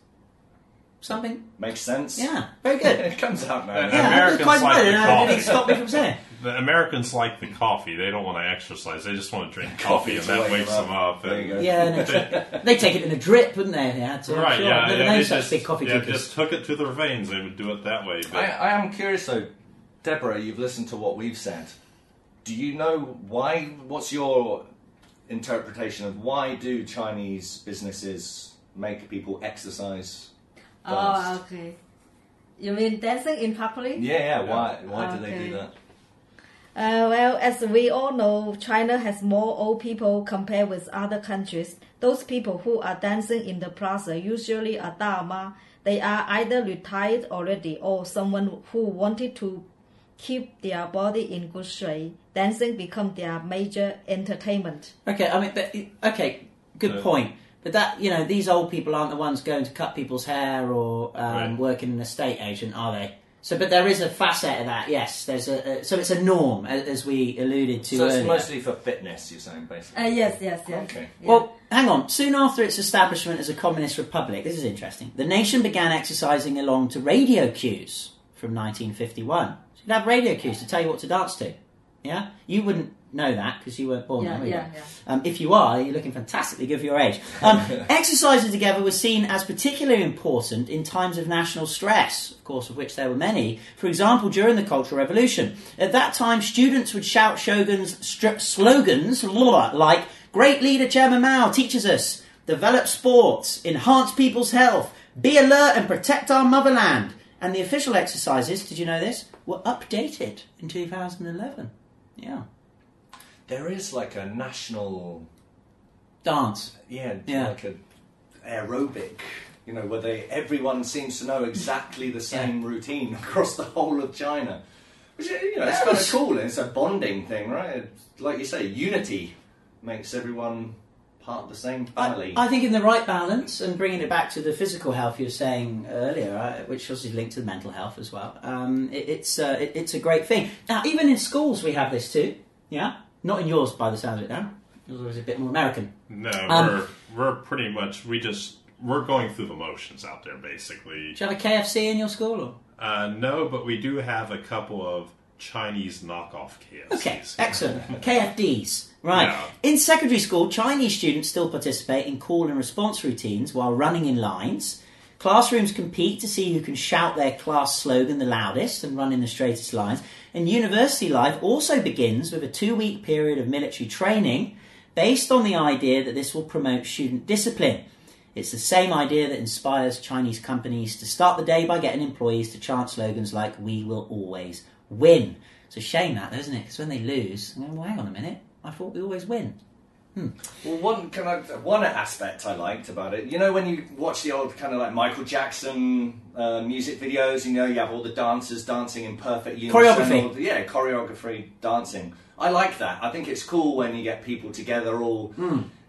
something.
Makes sense.
Yeah, very good.
it comes out, man.
Yeah.
Yeah,
Americans
quite
like
good,
the
and I
coffee.
didn't stop me from saying it.
The Americans like the coffee. They don't want to exercise. They just want to drink coffee, and
to
that
wake
wakes
them
them
up.
up.
There you go.
Yeah, no, they take it in a drip, wouldn't they? If they had to.
Right,
sure.
yeah,
I've
yeah,
known
they
such
just,
big coffee
yeah,
drinkers.
just hook it to their veins. They would do it that way. But
I, I am curious though, Deborah. You've listened to what we've said. Do you know why? What's your interpretation of why do Chinese businesses make people exercise?
Oh, okay. You mean dancing in public?
Yeah, yeah. Why? Why do they do that?
Uh, well, as we all know, China has more old people compared with other countries. Those people who are dancing in the plaza usually are dama. They are either retired already or someone who wanted to keep their body in good shape. Dancing become their major entertainment.
Okay, I mean, but, okay, good
Yeah.
point. But that, you know, these old people aren't the ones going to cut people's hair or um,
Right.
working an estate agent, are they? So, but there is a facet of that. Yes, there's a, a so it's a norm, a- as we alluded to
So
earlier.
it's mostly for fitness. You're saying, basically.
Uh, yes, yes, yes.
Okay.
Yeah.
Well, hang on. Soon after its establishment as a communist republic, this is interesting. The nation began exercising along to radio cues from 1951. So you'd have radio cues to tell you what to dance to. Yeah, you wouldn't know that because you weren't born
Yeah,
then.
yeah, yeah.
Um, if you are, you're looking fantastically good for your age. Um, exercising together was seen as particularly important in times of national stress, of course, of which there were many. For example, during the Cultural Revolution. At that time, students would shout Shogun's str- slogans like, Great leader Chairman Mao teaches us, develop sports, enhance people's health, be alert and protect our motherland. And the official exercises, did you know this, were updated in 2011. Yeah.
There is like a national,
Dance.
yeah,
Yeah.
like a aerobic. You know, where they everyone seems to know exactly the same routine across the whole of China. Which you know, it's kind of cool. It's a bonding thing, right? Like you say, unity makes everyone part of the same family.
I, I think in the right balance and bringing it back to the physical health you were saying earlier, uh, which also is linked to the mental health as well. Um, it, it's uh, it, it's a great thing. Now, even in schools, we have this too. Yeah, not in yours by the sound of it. Now, yours was a bit more American.
no,
Um,
we're we're pretty much we just we're going through the motions out there, basically.
Do you have a KFC in your school? Or?
Uh, no, but we do have a couple of Chinese knockoff KFCs.
Okay, excellent. KFDs. Right.
Yeah.
In secondary school, Chinese students still participate in call and response routines while running in lines. Classrooms compete to see who can shout their class slogan the loudest and run in the straightest lines. And university life also begins with a two week period of military training based on the idea that this will promote student discipline. It's the same idea that inspires Chinese companies to start the day by getting employees to chant slogans like, We will always win. It's a shame that, isn't it? Because when they lose, well, hang on a minute, I thought we always win.
Well, one kind of one aspect I liked about it, you know, when you watch the old kind of like Michael Jackson uh, music videos, you know, you have all the dancers dancing in perfect unison.
Choreography.
the- yeah, choreography dancing. I like that. I think it's cool when you get people together all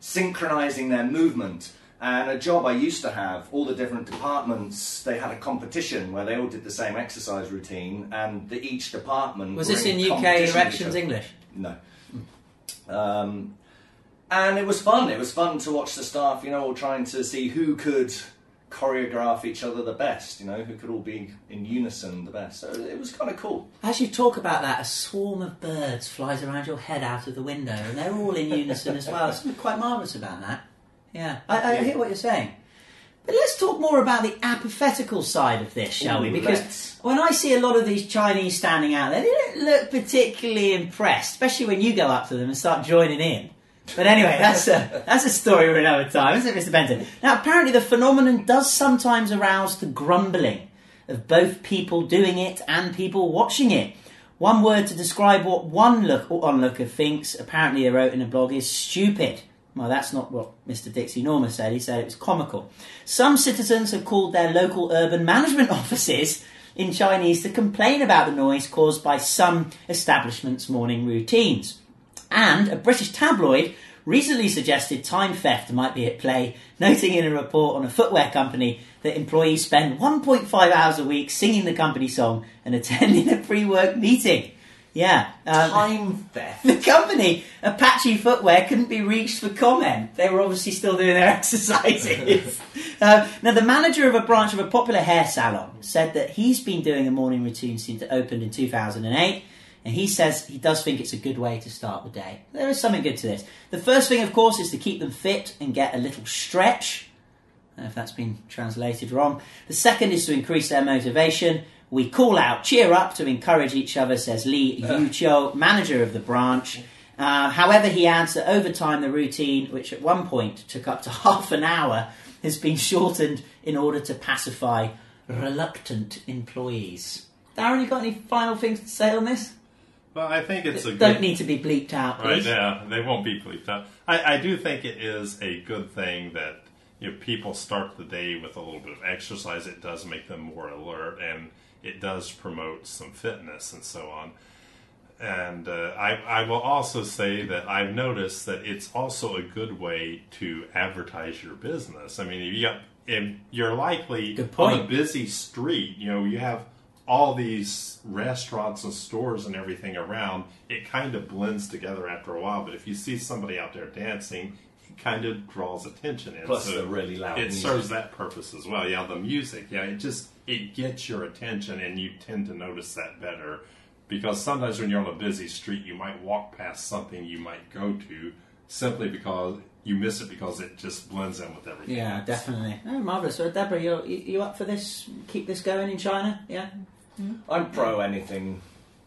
synchronizing their movement. And a job I used to have, all the different departments, they had a competition where they all did the same exercise routine, and the, each department
Was this in UK
competition with each
elections. English?
No. Um, and it was fun. It was fun to watch the staff, you know, all trying to see who could choreograph each other the best, you know, who could all be in unison the best. So it was kind of cool.
As you talk about that, a swarm of birds flies around your head out of the window, and they're all in unison as well. There's something quite marvellous about that. Yeah, I, I hear what you're saying. But let's talk more about the apathetical side of this, shall we? Because
let's.
when I see a lot of these Chinese standing out there, they don't look particularly impressed, especially when you go up to them and start joining in. But anyway, that's a that's a story for another time, isn't it, Mr. Benton? Now, apparently, the phenomenon does sometimes arouse the grumbling of both people doing it and people watching it. One word to describe what one look onlooker thinks, apparently, they wrote in a blog, is stupid. Well, that's not what Mr. Dixie Normus said. He said it was comical. Some citizens have called their local urban management offices in Chinese to complain about the noise caused by some establishments' morning routines. And a British tabloid recently suggested time theft might be at play, noting in a report on a footwear company that employees spend 1.5 hours a week singing the company song and attending a pre work meeting. Yeah. um,
Time theft.
the company, Apache Footwear, couldn't be reached for comment. They were obviously still doing their exercises. uh, now, the manager of a branch of a popular hair salon said that he's been doing a morning routine since it opened in 2008. And he says he does think it's a good way to start the day. There is something good to this. The first thing, of course, is to keep them fit and get a little stretch. I don't know if that's been translated wrong. The second is to increase their motivation. We call out, cheer up to encourage each other, says Lee Yucho, manager of the branch. Uh, however, he adds that over time the routine, which at one point took up to half an hour, has been shortened in order to pacify reluctant employees. Darren, you got any final things to say on this?
Well, I think it's a good.
Don't need to be bleeped out,
Right,
please.
yeah, they won't be bleeped out. I, I do think it is a good thing that you know, people start the day with a little bit of exercise. It does make them more alert, and it does promote some fitness and so on. And uh, I, I will also say that I've noticed that it's also a good way to advertise your business. I mean, if you got, you're likely on a busy street, you know, you have all these restaurants and stores and everything around, it kind of blends together after a while. But if you see somebody out there dancing, kind of draws attention. And
Plus
so
the really loud
It
music.
serves that purpose as well. Yeah, the music. Yeah, it just it gets your attention, and you tend to notice that better. Because sometimes when you're on a busy street, you might walk past something you might go to simply because you miss it because it just blends in with everything.
Yeah,
else.
definitely. Oh, marvelous. So, Deborah, you you you up for this? Keep this going in China? Yeah. Mm-hmm.
I'm pro anything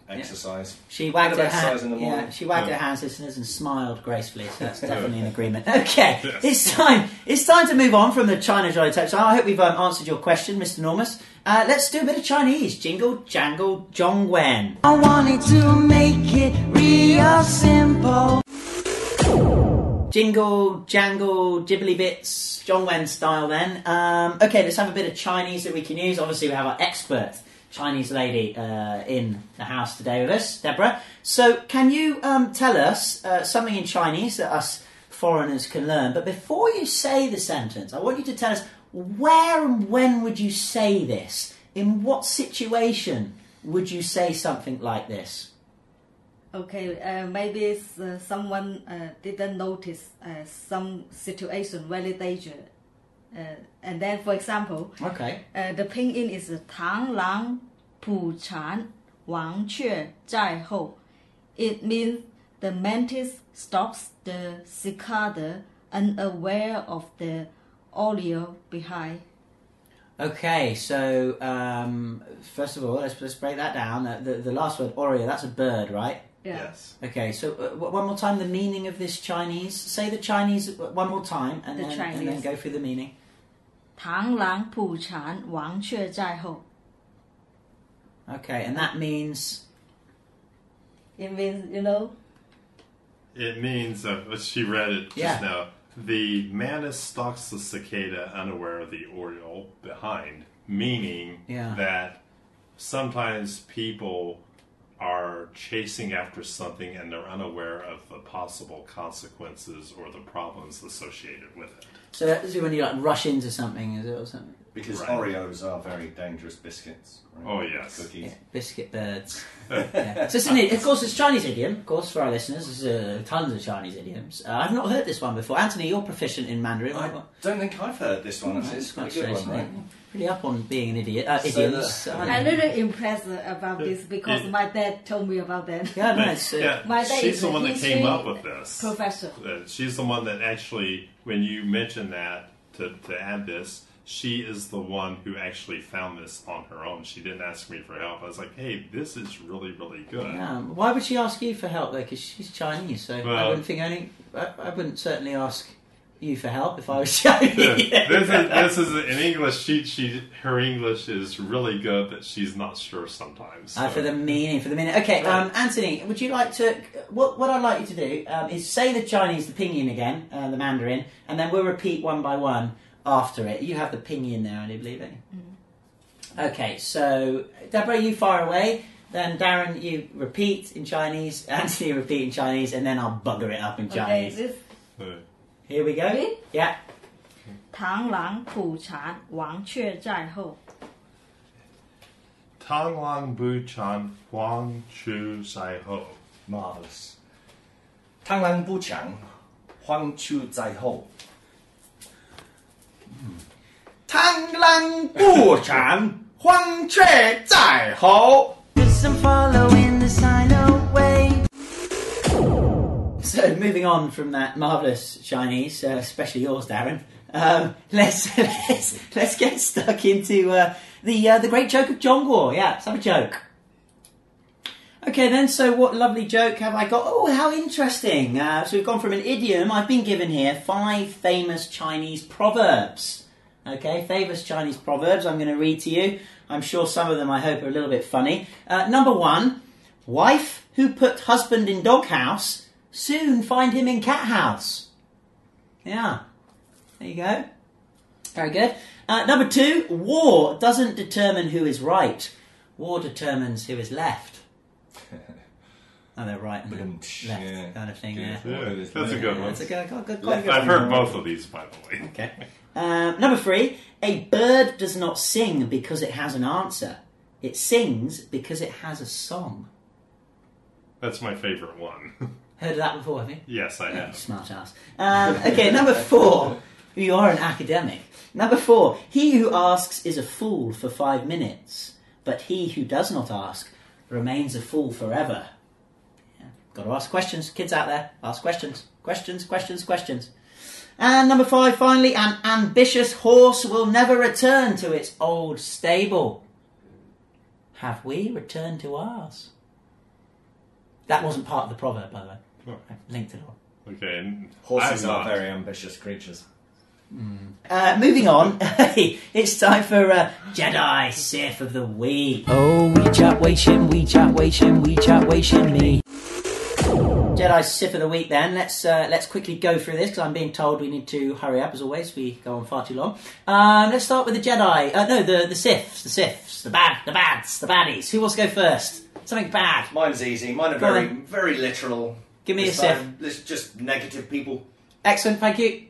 exercise.
She wagged her
of exercise
hand. Yeah, she wagged her hands, listeners, and smiled gracefully. So that's definitely an agreement. Okay,
Yes.
it's time. It's time to move on from the China Jolly Touch. I hope we've um, answered your question, Mr. Normus. Uh, let's do a bit of Chinese. Jingle, jangle, jongwen.
I wanted to make it real simple.
Jingle, jangle, jibbly bits, John Jongwen style then. Um, okay, let's have a bit of Chinese that we can use. Obviously, we have our expert Chinese lady uh, in the house today with us, Deborah. So, can you um, tell us uh, something in Chinese that us foreigners can learn? But before you say the sentence, I want you to tell us where and when would you say this? In what situation would you say something like this?
Okay, uh, maybe uh, someone uh, didn't notice uh, some situation very dangerous. Uh, and then, for example,
okay,
uh, the pinyin is "tang lang pu chan wang que zai hou." It means the mantis stops the cicada unaware of the oriole behind.
Okay, so um, first of all, let's, let's break that down. The, the, the last word, "oriole" that's a bird, right?
Yes.
Okay, so uh, one more time, the meaning of this Chinese. Say the Chinese uh, one more time, and
The
then and then
Chinese.
go through the meaning. Okay, and that means
It means you know
It means, uh, she read it just
Yeah.
now. The mantis stalks the cicada unaware of the oriole behind, meaning
Yeah.
that sometimes people are chasing after something and they're unaware of the possible consequences or the problems associated with it.
so. That's when you like rush into something, is it or something?
Because
Right.
Oreos are very dangerous biscuits. right?
Oh, yes.
Cookies.
Yeah, biscuit birds. yeah. So it's an, of course, it's Chinese idiom. Of course, for our listeners, there's uh, tons of Chinese idioms. Uh, I've not heard this one before. Anthony, you're proficient in Mandarin.
I
What-
don't think I've heard this one. Actually. It's
Quite
quite a good one, right?
Pretty up on being an idiot. Uh,
So
idioms.
the-
aren't
I'm
you?
really impressed about this because
Yeah.
my dad told me about that.
yeah, no, it's, uh,
yeah,
My dad
she's
is
the
a
one that
history
came up with this.
Professor.
Uh, she's the one that actually, when you mentioned that to, to add this, she is the one who actually found this on her own. She didn't ask me for help. I was like, hey, this is really, really good.
Um, why would she ask you for help though? Because she's Chinese, so I wouldn't think any. I, I wouldn't certainly ask you for help if I was Chinese.
this is this is in English. She she her English is really good, but she's not sure sometimes.
Uh, for the meaning, for the meaning. Okay, um, Anthony, would you like to? What what I'd like you to do um, is say the Chinese, the pinyin again, uh, the Mandarin, and then we'll repeat one by one after it. You have the pinyin there, I do believe it. Mm. Okay, so Deborah, you fire away. Then Darren, you repeat in Chinese. Anthony, repeat in Chinese, and then I'll bugger it up in Chinese.
Okay,
this...
Here we go.
Ready?
Yeah.
zai ho
螳螂不
长，黄雀在后。
Yes, I'm following the Sino way.
So moving on from that marvelous Chinese, uh, especially yours, Darren. Um, let's let's let's get stuck into uh, the uh, the great joke of John Guo. Yeah, let's have a joke. Okay, then. So, what lovely joke have I got? Oh, how interesting! Uh, so, we've gone from an idiom. I've been given here five famous Chinese proverbs. Okay, famous Chinese proverbs. I'm going to read to you. I'm sure some of them, I hope, are a little bit funny. Uh, number one: Wife who put husband in doghouse soon find him in cat house. Yeah, there you go. Very good. Uh, number two: War doesn't determine who is right. War determines who is left. Oh, they're right and
Ba-dum-tsh,
left
yeah.
kind of thing.
Good.
Yeah.
Yeah, that's a good one.
That's a good, good, good,
Left.
good
I've heard both of these, by the way.
Okay. Um, number three, a bird does not sing because it has an answer. It sings because it has a song.
That's my favorite one.
Heard of that before, have you?
yes, I
You
have.
smart ass. Um, okay, number four. You are an academic. Number four. He who asks is a fool for five minutes, but he who does not ask remains a fool forever. Yeah. Got to ask questions. Kids out there, ask questions. Questions, questions, questions. And number five, finally, an ambitious horse will never return to its old stable. Have we returned to ours? That wasn't part of the proverb, by the way. I linked it all.
Okay. and
Horses
I'm
are
not.
very ambitious creatures.
Uh, moving on, it's time for uh, Jedi Sith of the Week.
Oh, we chat Weixin, we chat Weixin, we chat Weixin me.
Jedi Sith of the Week. Then let's uh, let's quickly go through this because I'm being told we need to hurry up. As always, we go on far too long. Um, let's start with the Jedi. Uh, no, the the Siths, the Siths, the bad, the bads, the baddies. Who wants to go first? Something bad.
Mine's easy. Mine are very,
on.
very literal.
Give me a Sith.
It's just negative people.
Excellent, thank you.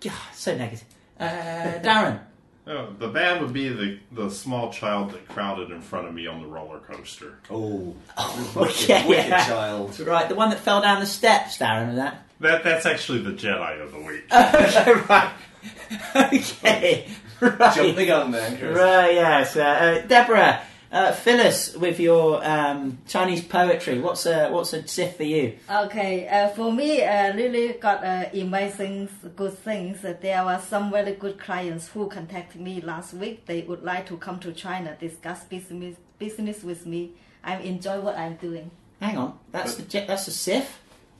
God, so negative. Uh, Darren.
Oh, the bad would be the, the small child that crowded in front of me on the roller coaster.
Oh,
Okay,
wicked
yeah.
child.
Right, the one that fell down the steps, Darren, was that?
That that's actually the Jedi of the week.
okay, right. Okay, right.
Jump the gun then, Chris.
Right, yes. Uh, uh, Deborah, uh, fill us with your um, Chinese poetry. What's a, what's a Sith for you?
Okay, uh, for me, uh, really got uh, amazing good things. Uh, there were some very good clients who contacted me last week. They would like to come to China, discuss business business with me. I enjoy what I'm doing.
Hang on, that's the Je- that's the Sith.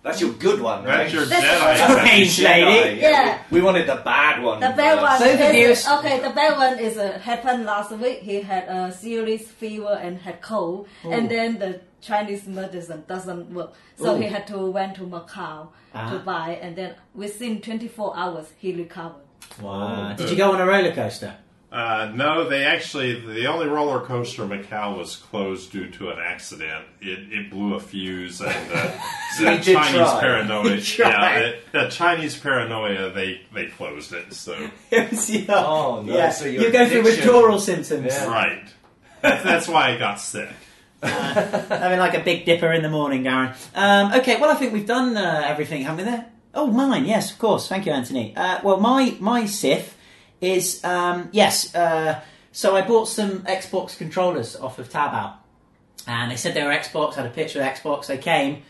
That's your good one, right?
That's your
That's-
Jedi.
Strange
Jedi,
lady.
Yeah.
We wanted the bad one.
The bad one
Both of
is okay. The bad one is uh, happened last week. He had a serious fever and had cold, and then the Chinese medicine doesn't work, so
Ooh.
he had to went to Macau
Ah.
to buy, and then within 24 hours he recovered.
Wow. Did you go on a roller coaster?
Uh, no, they actually the only roller coaster in Macau was closed due to an accident. It, it blew a fuse, and uh,
So
the Chinese
try.
paranoia. Yeah, the, the Chinese paranoia. They they closed it. So
Oh, no,
Yeah.
so your
you go through
addiction-
withdrawal symptoms.
Yeah.
right. That's, that's why I got sick.
Having like a big dipper in the morning, Darren. Um, okay, well, I think we've done uh, everything, haven't we? There. Oh, mine, yes, of course. Thank you, Anthony. Uh, well, my my Sith is um, yes. Uh, so I bought some Xbox controllers off of Taobao, and they said they were Xbox. Had a picture of Xbox. They came,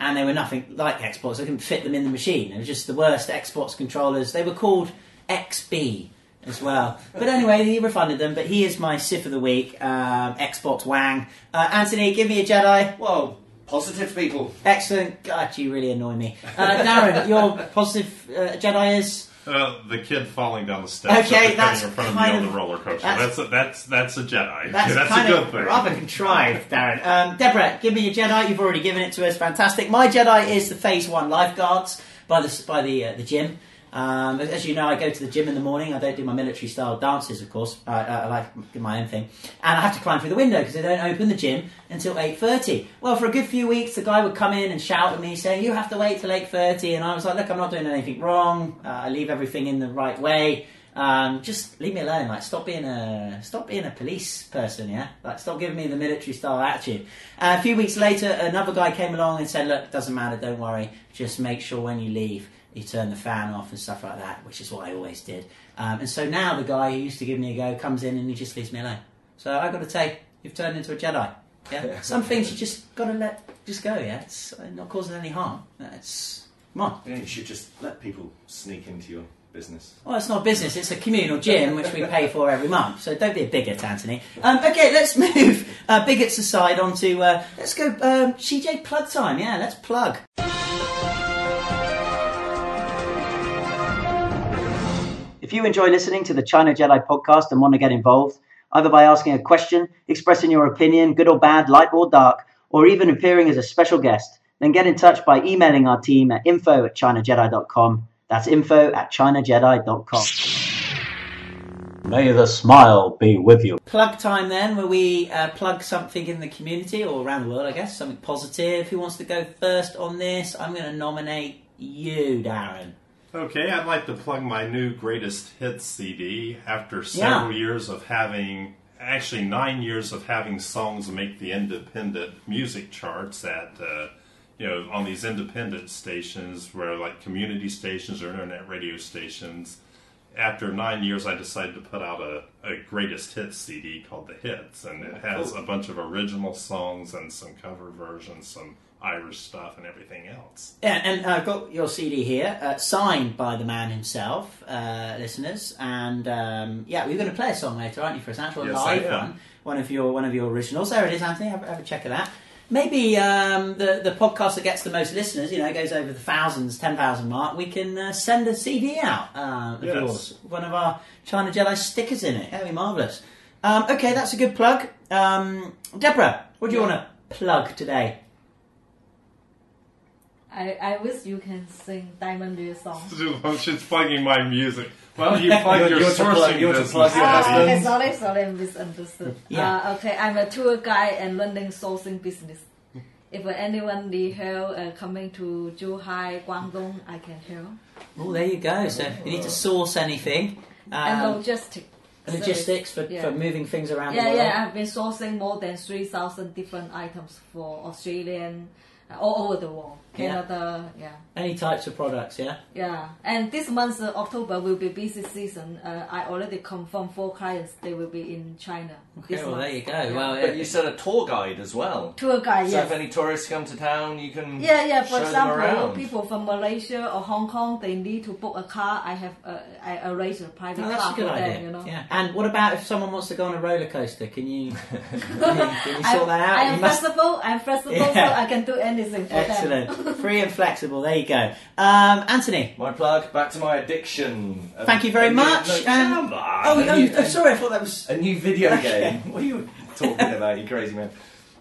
and they were nothing like Xbox. I couldn't fit them in the machine. It was just the worst Xbox controllers. They were called XB. as well. But anyway, he refunded them. But he is my Sith of the week, um, Xbox Wang. Uh, Anthony, give me a Jedi.
Whoa. positive people.
Excellent. God, you really annoy me. Uh, Darren, your positive uh, Jedi is.
Uh, the kid falling down the steps
Okay, that's
in front of me
kind
on the roller coaster.
that's-
That's a, that's that's a Jedi.
That's,
that's a good thing.
rather contrived, Darren. Um, Deborah, give me your Jedi. You've already given it to us. Fantastic. My Jedi is the Phase One lifeguards by the by the uh, the gym. Um, as you know, I go to the gym in the morning. I don't do my military style dances, of course. I, I, I like my own thing, and I have to climb through the window because they don't open the gym until eight thirty. Well, for a good few weeks, the guy would come in and shout at me, saying, "You have to wait till eight 30. and I was like, "Look, I'm not doing anything wrong. Uh, I leave everything in the right way." Um, just leave me alone. Like, stop being a stop being a police person. Yeah, like, stop giving me the military style attitude. Uh, a few weeks later, another guy came along and said, "Look, doesn't matter. Don't worry. Just make sure when you leave, you turn the fan off and stuff like that." Which is what I always did. Um, and so now the guy who used to give me a go comes in and he just leaves me alone. So I've got to say, you've turned into a Jedi. Yeah, some things you just got to let just go. Yeah, it's not causing any harm. It's come on.
Yeah, you should just let people sneak into your business.
Well, it's not business, it's a communal gym which we pay for every month. So don't be a bigot, Anthony. Um, okay, let's move uh, bigots aside onto. Uh, let's go um, CJ plug time. Yeah, let's plug.
If you enjoy listening to the China Jedi podcast and want to get involved, either by asking a question, expressing your opinion, good or bad, light or dark, or even appearing as a special guest, then get in touch by emailing our team at info at chinajedi.com. That's info at chinajedi.com. May the smile be with you.
Plug time then, where we uh, plug something in the community or around the world, I guess, something positive. Who wants to go first on this? I'm going to nominate you, Darren.
Okay, I'd like to plug my new greatest hits CD. After several years of having, actually nine years of having songs make the independent music charts at, uh, you know, on these independent stations, where like community stations or internet radio stations. After nine years, I decided to put out a, a greatest hits CD called The Hits, and it has a bunch of original songs and some cover versions, some Irish stuff, and everything else.
Yeah, and I've got your CD here, uh, signed by the man himself, uh, listeners. And um, yeah, we're going to play a song later, aren't you, for us? An actual
Yes,
live one, one of your one of your originals. There it is, Anthony. Have, have a check of that. Maybe um, the the podcast that gets the most listeners, you know, goes over the thousands, ten thousand mark. We can uh, send a CD out uh, of
Yes.
yours, one of our China Jedi stickers in it. That'd be marvelous. Um, okay, that's a good plug. Um, Deborah, what do you
Yeah.
want to plug today?
I, I wish you can sing Diamond Liu song.
She's plugging my music. Well, you plug
You're-
your
you're to plug-
sourcing
you're to
business.
plug your
Ah,
husband.
okay, sorry, sorry, I misunderstood.
Yeah.
Uh, okay, I'm a tour guide and running sourcing business. If anyone need help uh, coming to Zhuhai, Guangdong, I can help.
Oh, there you go. So if you need to source anything.
and
Um,
logistics.
logistics for,
Yeah.
for moving things around the
Yeah,
world.
yeah, I've been sourcing more than 3,000 different items for Australian, uh, all over the world. Canada, yeah.
Any types of products, yeah?
Yeah, and this month, uh, October, will be busy season. Uh, I already confirmed four clients, they will be in China.
Okay,
this
well,
month.
there you go.
Yeah.
Well,
But you said a tour guide as well.
Tour guide, yeah.
So
yes.
if any tourists come to town, you can
Yeah, yeah. For
show
example,
around.
people from Malaysia or Hong Kong, they need to book a car. I have uh, I arrange a private
Oh, that's
car
a good
for
idea.
them. You know.
Yeah. And what about if someone wants to go on a roller coaster? Can you, can you, can you
I'm,
sort that out?
I'm
You must-
flexible. I'm flexible,
Yeah.
so I can do anything for them.
Excellent. Free and flexible. There you go. Um, Anthony.
My plug, back to my addiction. A-
Thank you very
a new-
much.
no,
Um,
come on.
Oh,
A
oh,
new-
oh, sorry. I thought that was.
A new video
Okay.
game. What are you talking about, you crazy man?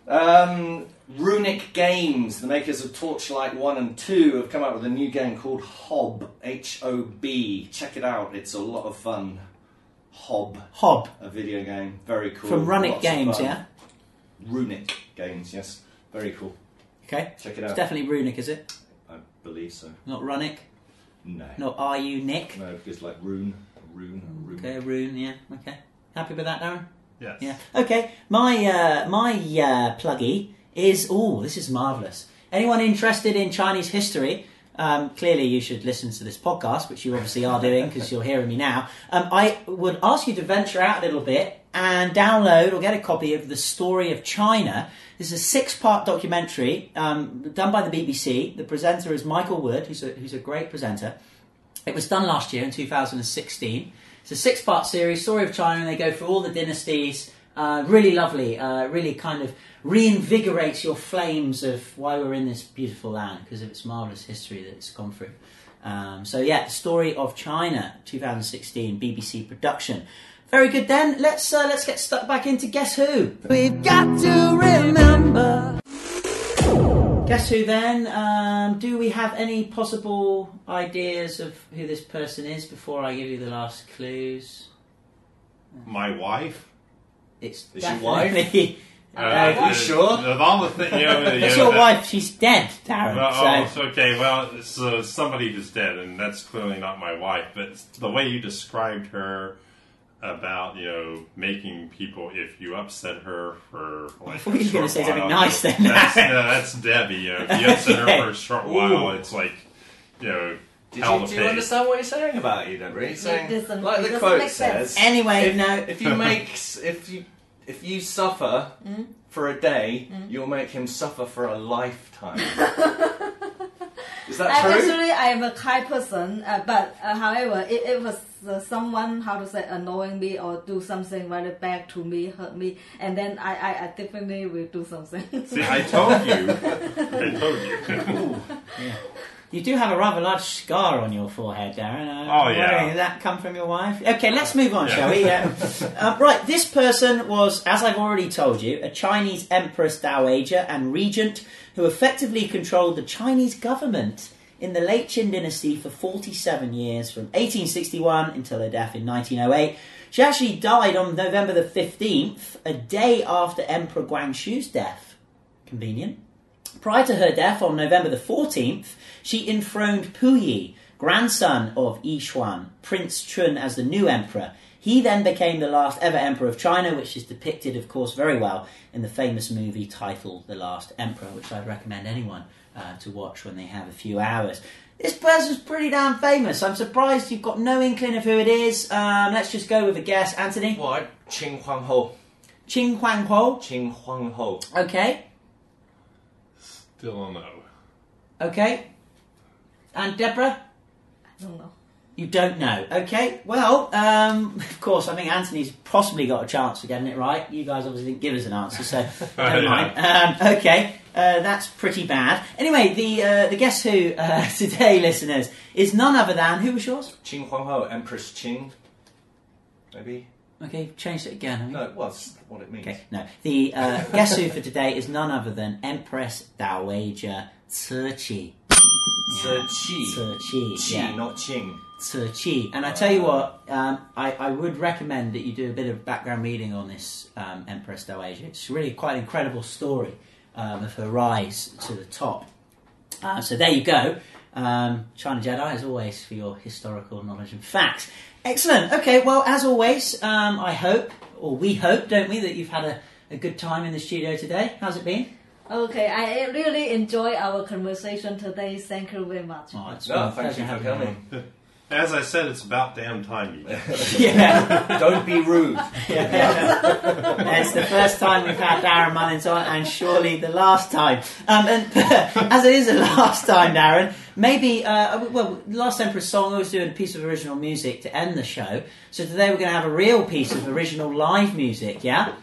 Um, Runic Games, the makers of Torchlight 1 and 2, have come out with a new game called Hob. H O B. Check it out, it's a lot of fun. Hob,
Hob
a video game. Very cool.
from Runic
Lots of
Games,
fun.
yeah?
Runic Games, yes. Very cool.
Okay.
Check it out.
It's
out.
definitely Runic, is it?
I believe so.
Not Runic?
No.
Not Are You Nick?
No, because like Rune. Rune. Rune.
Okay, Rune, yeah. Okay. Happy with that, Darren?
Yes.
Yeah. Okay. My uh, my uh, pluggy is oh, this is marvelous. Anyone interested in Chinese history? Um, clearly, you should listen to this podcast, which you obviously are doing because you're hearing me now. Um, I would ask you to venture out a little bit and download or get a copy of the Story of China. This is a six-part documentary um, done by the BBC. The presenter is Michael Wood, who's a, who's a great presenter. It was done last year in 2016. It's a six-part series, story of China, and they go through all the dynasties. Uh, really lovely. Uh, really kind of reinvigorates your flames of why we're in this beautiful land because of its marvelous history that it's gone through. Um, so yeah, story of China, 2016 BBC production. Very good. Then let's uh, let's get stuck back into Guess Who.
We've got to remember.
Guess who then? Um, do we have any possible ideas of who this person is before I give you the last clues?
My wife.
It's
Is your wife?
definitely.
Uh,
Uh,
you sure?
Of all the things, you know, you
That's
know,
your
that-
wife. She's dead, Darren.
Well,
so
oh, it's okay. Well, it's uh, somebody who's dead, and that's clearly not my wife. But the way you described her about you know making people, if you upset her for like,
thought you were
a
gonna
short
say something
while,
nice then.
That's, no, that's Debbie. You know, if you upset her for a short while, it's like you know.
Did you, do you understand what he's saying about you, Deborah? He's saying,
It doesn't-
like the quote says,
anyway,
if,
no.
if you make, if you, if you suffer
Mm.
for a day, you'll make him suffer for a lifetime. Is that
Uh,
true?
actually, I am a kind person, uh, but uh, however, if it was uh, someone, how to say, annoying me or do something very bad to me, hurt me, and then I, I, I definitely will do something.
See, I told you. I told you.
You do have a rather large scar on your forehead, Darren. Uh,
Oh, yeah.
wondering, Did that come from your wife? Okay, let's move on,
Yeah.
shall we? Yeah. uh, right, this person was, as I've already told you, a Chinese empress dowager and regent who effectively controlled the Chinese government in the late Qing dynasty for 47 years, from 1861 until her death in 1908. She actually died on November the 15th, a day after Emperor Guangxu's death. Convenient. Prior to her death on November the 14th, she enthroned Puyi, grandson of Yi Xuan, Prince Chun, as the new emperor. He then became the last ever emperor of China, which is depicted, of course, very well in the famous movie titled The Last Emperor, which I'd recommend anyone uh, to watch when they have a few hours. This person's pretty damn famous. I'm surprised you've got no inkling of who it is. Um, let's just go with a guess. Anthony?
What? Qing Huang Ho.
Qing Huang Ho.
Qing Huang Ho.
Okay.
Still a no.
Okay. And Deborah?
I don't know.
You don't know. Okay, well, um, of course, I think Anthony's possibly got a chance of getting it right. You guys obviously didn't give us an answer, so never
Yeah.
mind. Um, okay, uh, that's pretty bad. Anyway, the uh, the Guess Who uh, today, listeners, is none other than who was yours?
Qing Huang Ho. Empress Qing. Maybe?
Okay, you've changed it again. haven't you?
No, well, that's what it means.
Okay, no. The uh, Guess Who for today is none other than Empress Dowager Tzu
Tzu Chi.
Tzu
Qi, not Qing.
Tzu Chi. And I tell you what, um, I, I would recommend that you do a bit of background reading on this um, Empress Dowager. It's really quite an incredible story um, of her rise to the top. Uh, so there you go. Um, China Jedi, as always, for your historical knowledge and facts. Excellent. Okay, well, as always, um, I hope, or we hope, don't we, that you've had a, a good time in the studio today. How's it been?
Okay, I really enjoy our conversation today. Thank you very much.
Oh, it's
No,
been a
thank you for
having you.
coming.
As I said, it's about damn time you.
Yeah.
Don't be rude.
it's the first time we've had Darren Mullins on, and surely the last time. Um, and as it is the last time, Darren, maybe uh, well, last Emperor's song I was doing a piece of original music to end the show. So today we're going to have a real piece of original live music. Yeah.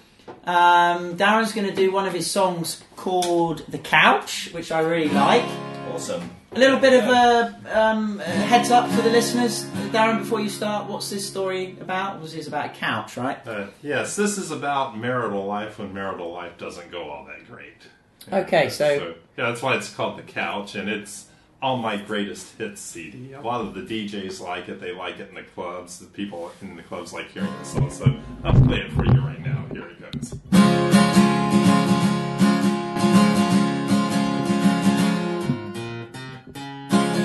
Um, Darren's going to do one of his songs called "The Couch," which I really like.
Awesome.
A little bit of a, um, a heads up for the listeners, Darren. Before you start, what's this story about? Was it's about a couch, right?
Uh, yes, this is about marital life when marital life doesn't go all that great.
Okay, so
yeah, that's why it's called the couch, and it's on my greatest hits CD. A lot of the DJs like it; they like it in the clubs. The people in the clubs like hearing the song. So I'll play it for you right now. Here it goes.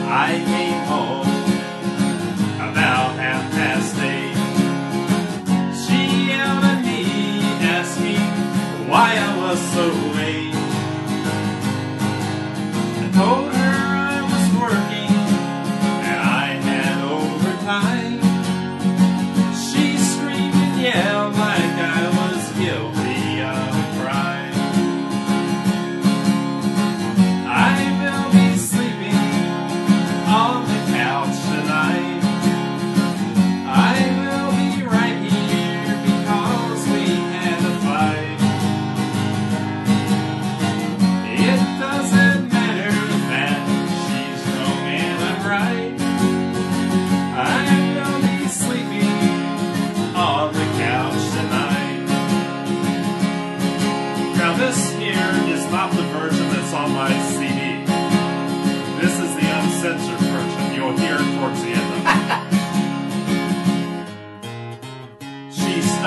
I came home about half past eight. She yelled at me, why I was so late. I told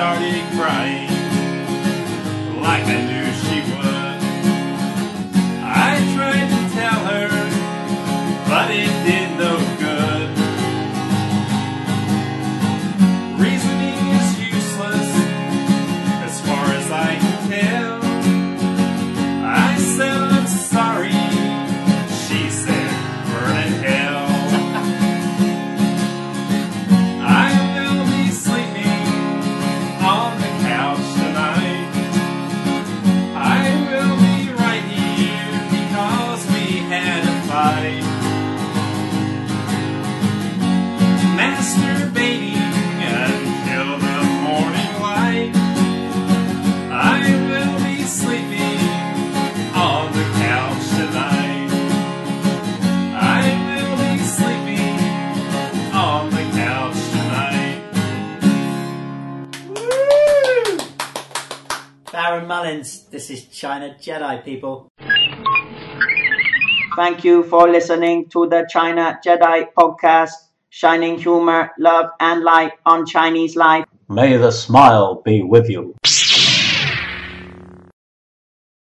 started crying like I knew she
was. friends, this is China Jedi, people.
Thank you for listening to the China Jedi podcast, shining humor, love, and light on Chinese life. May the smile be with you.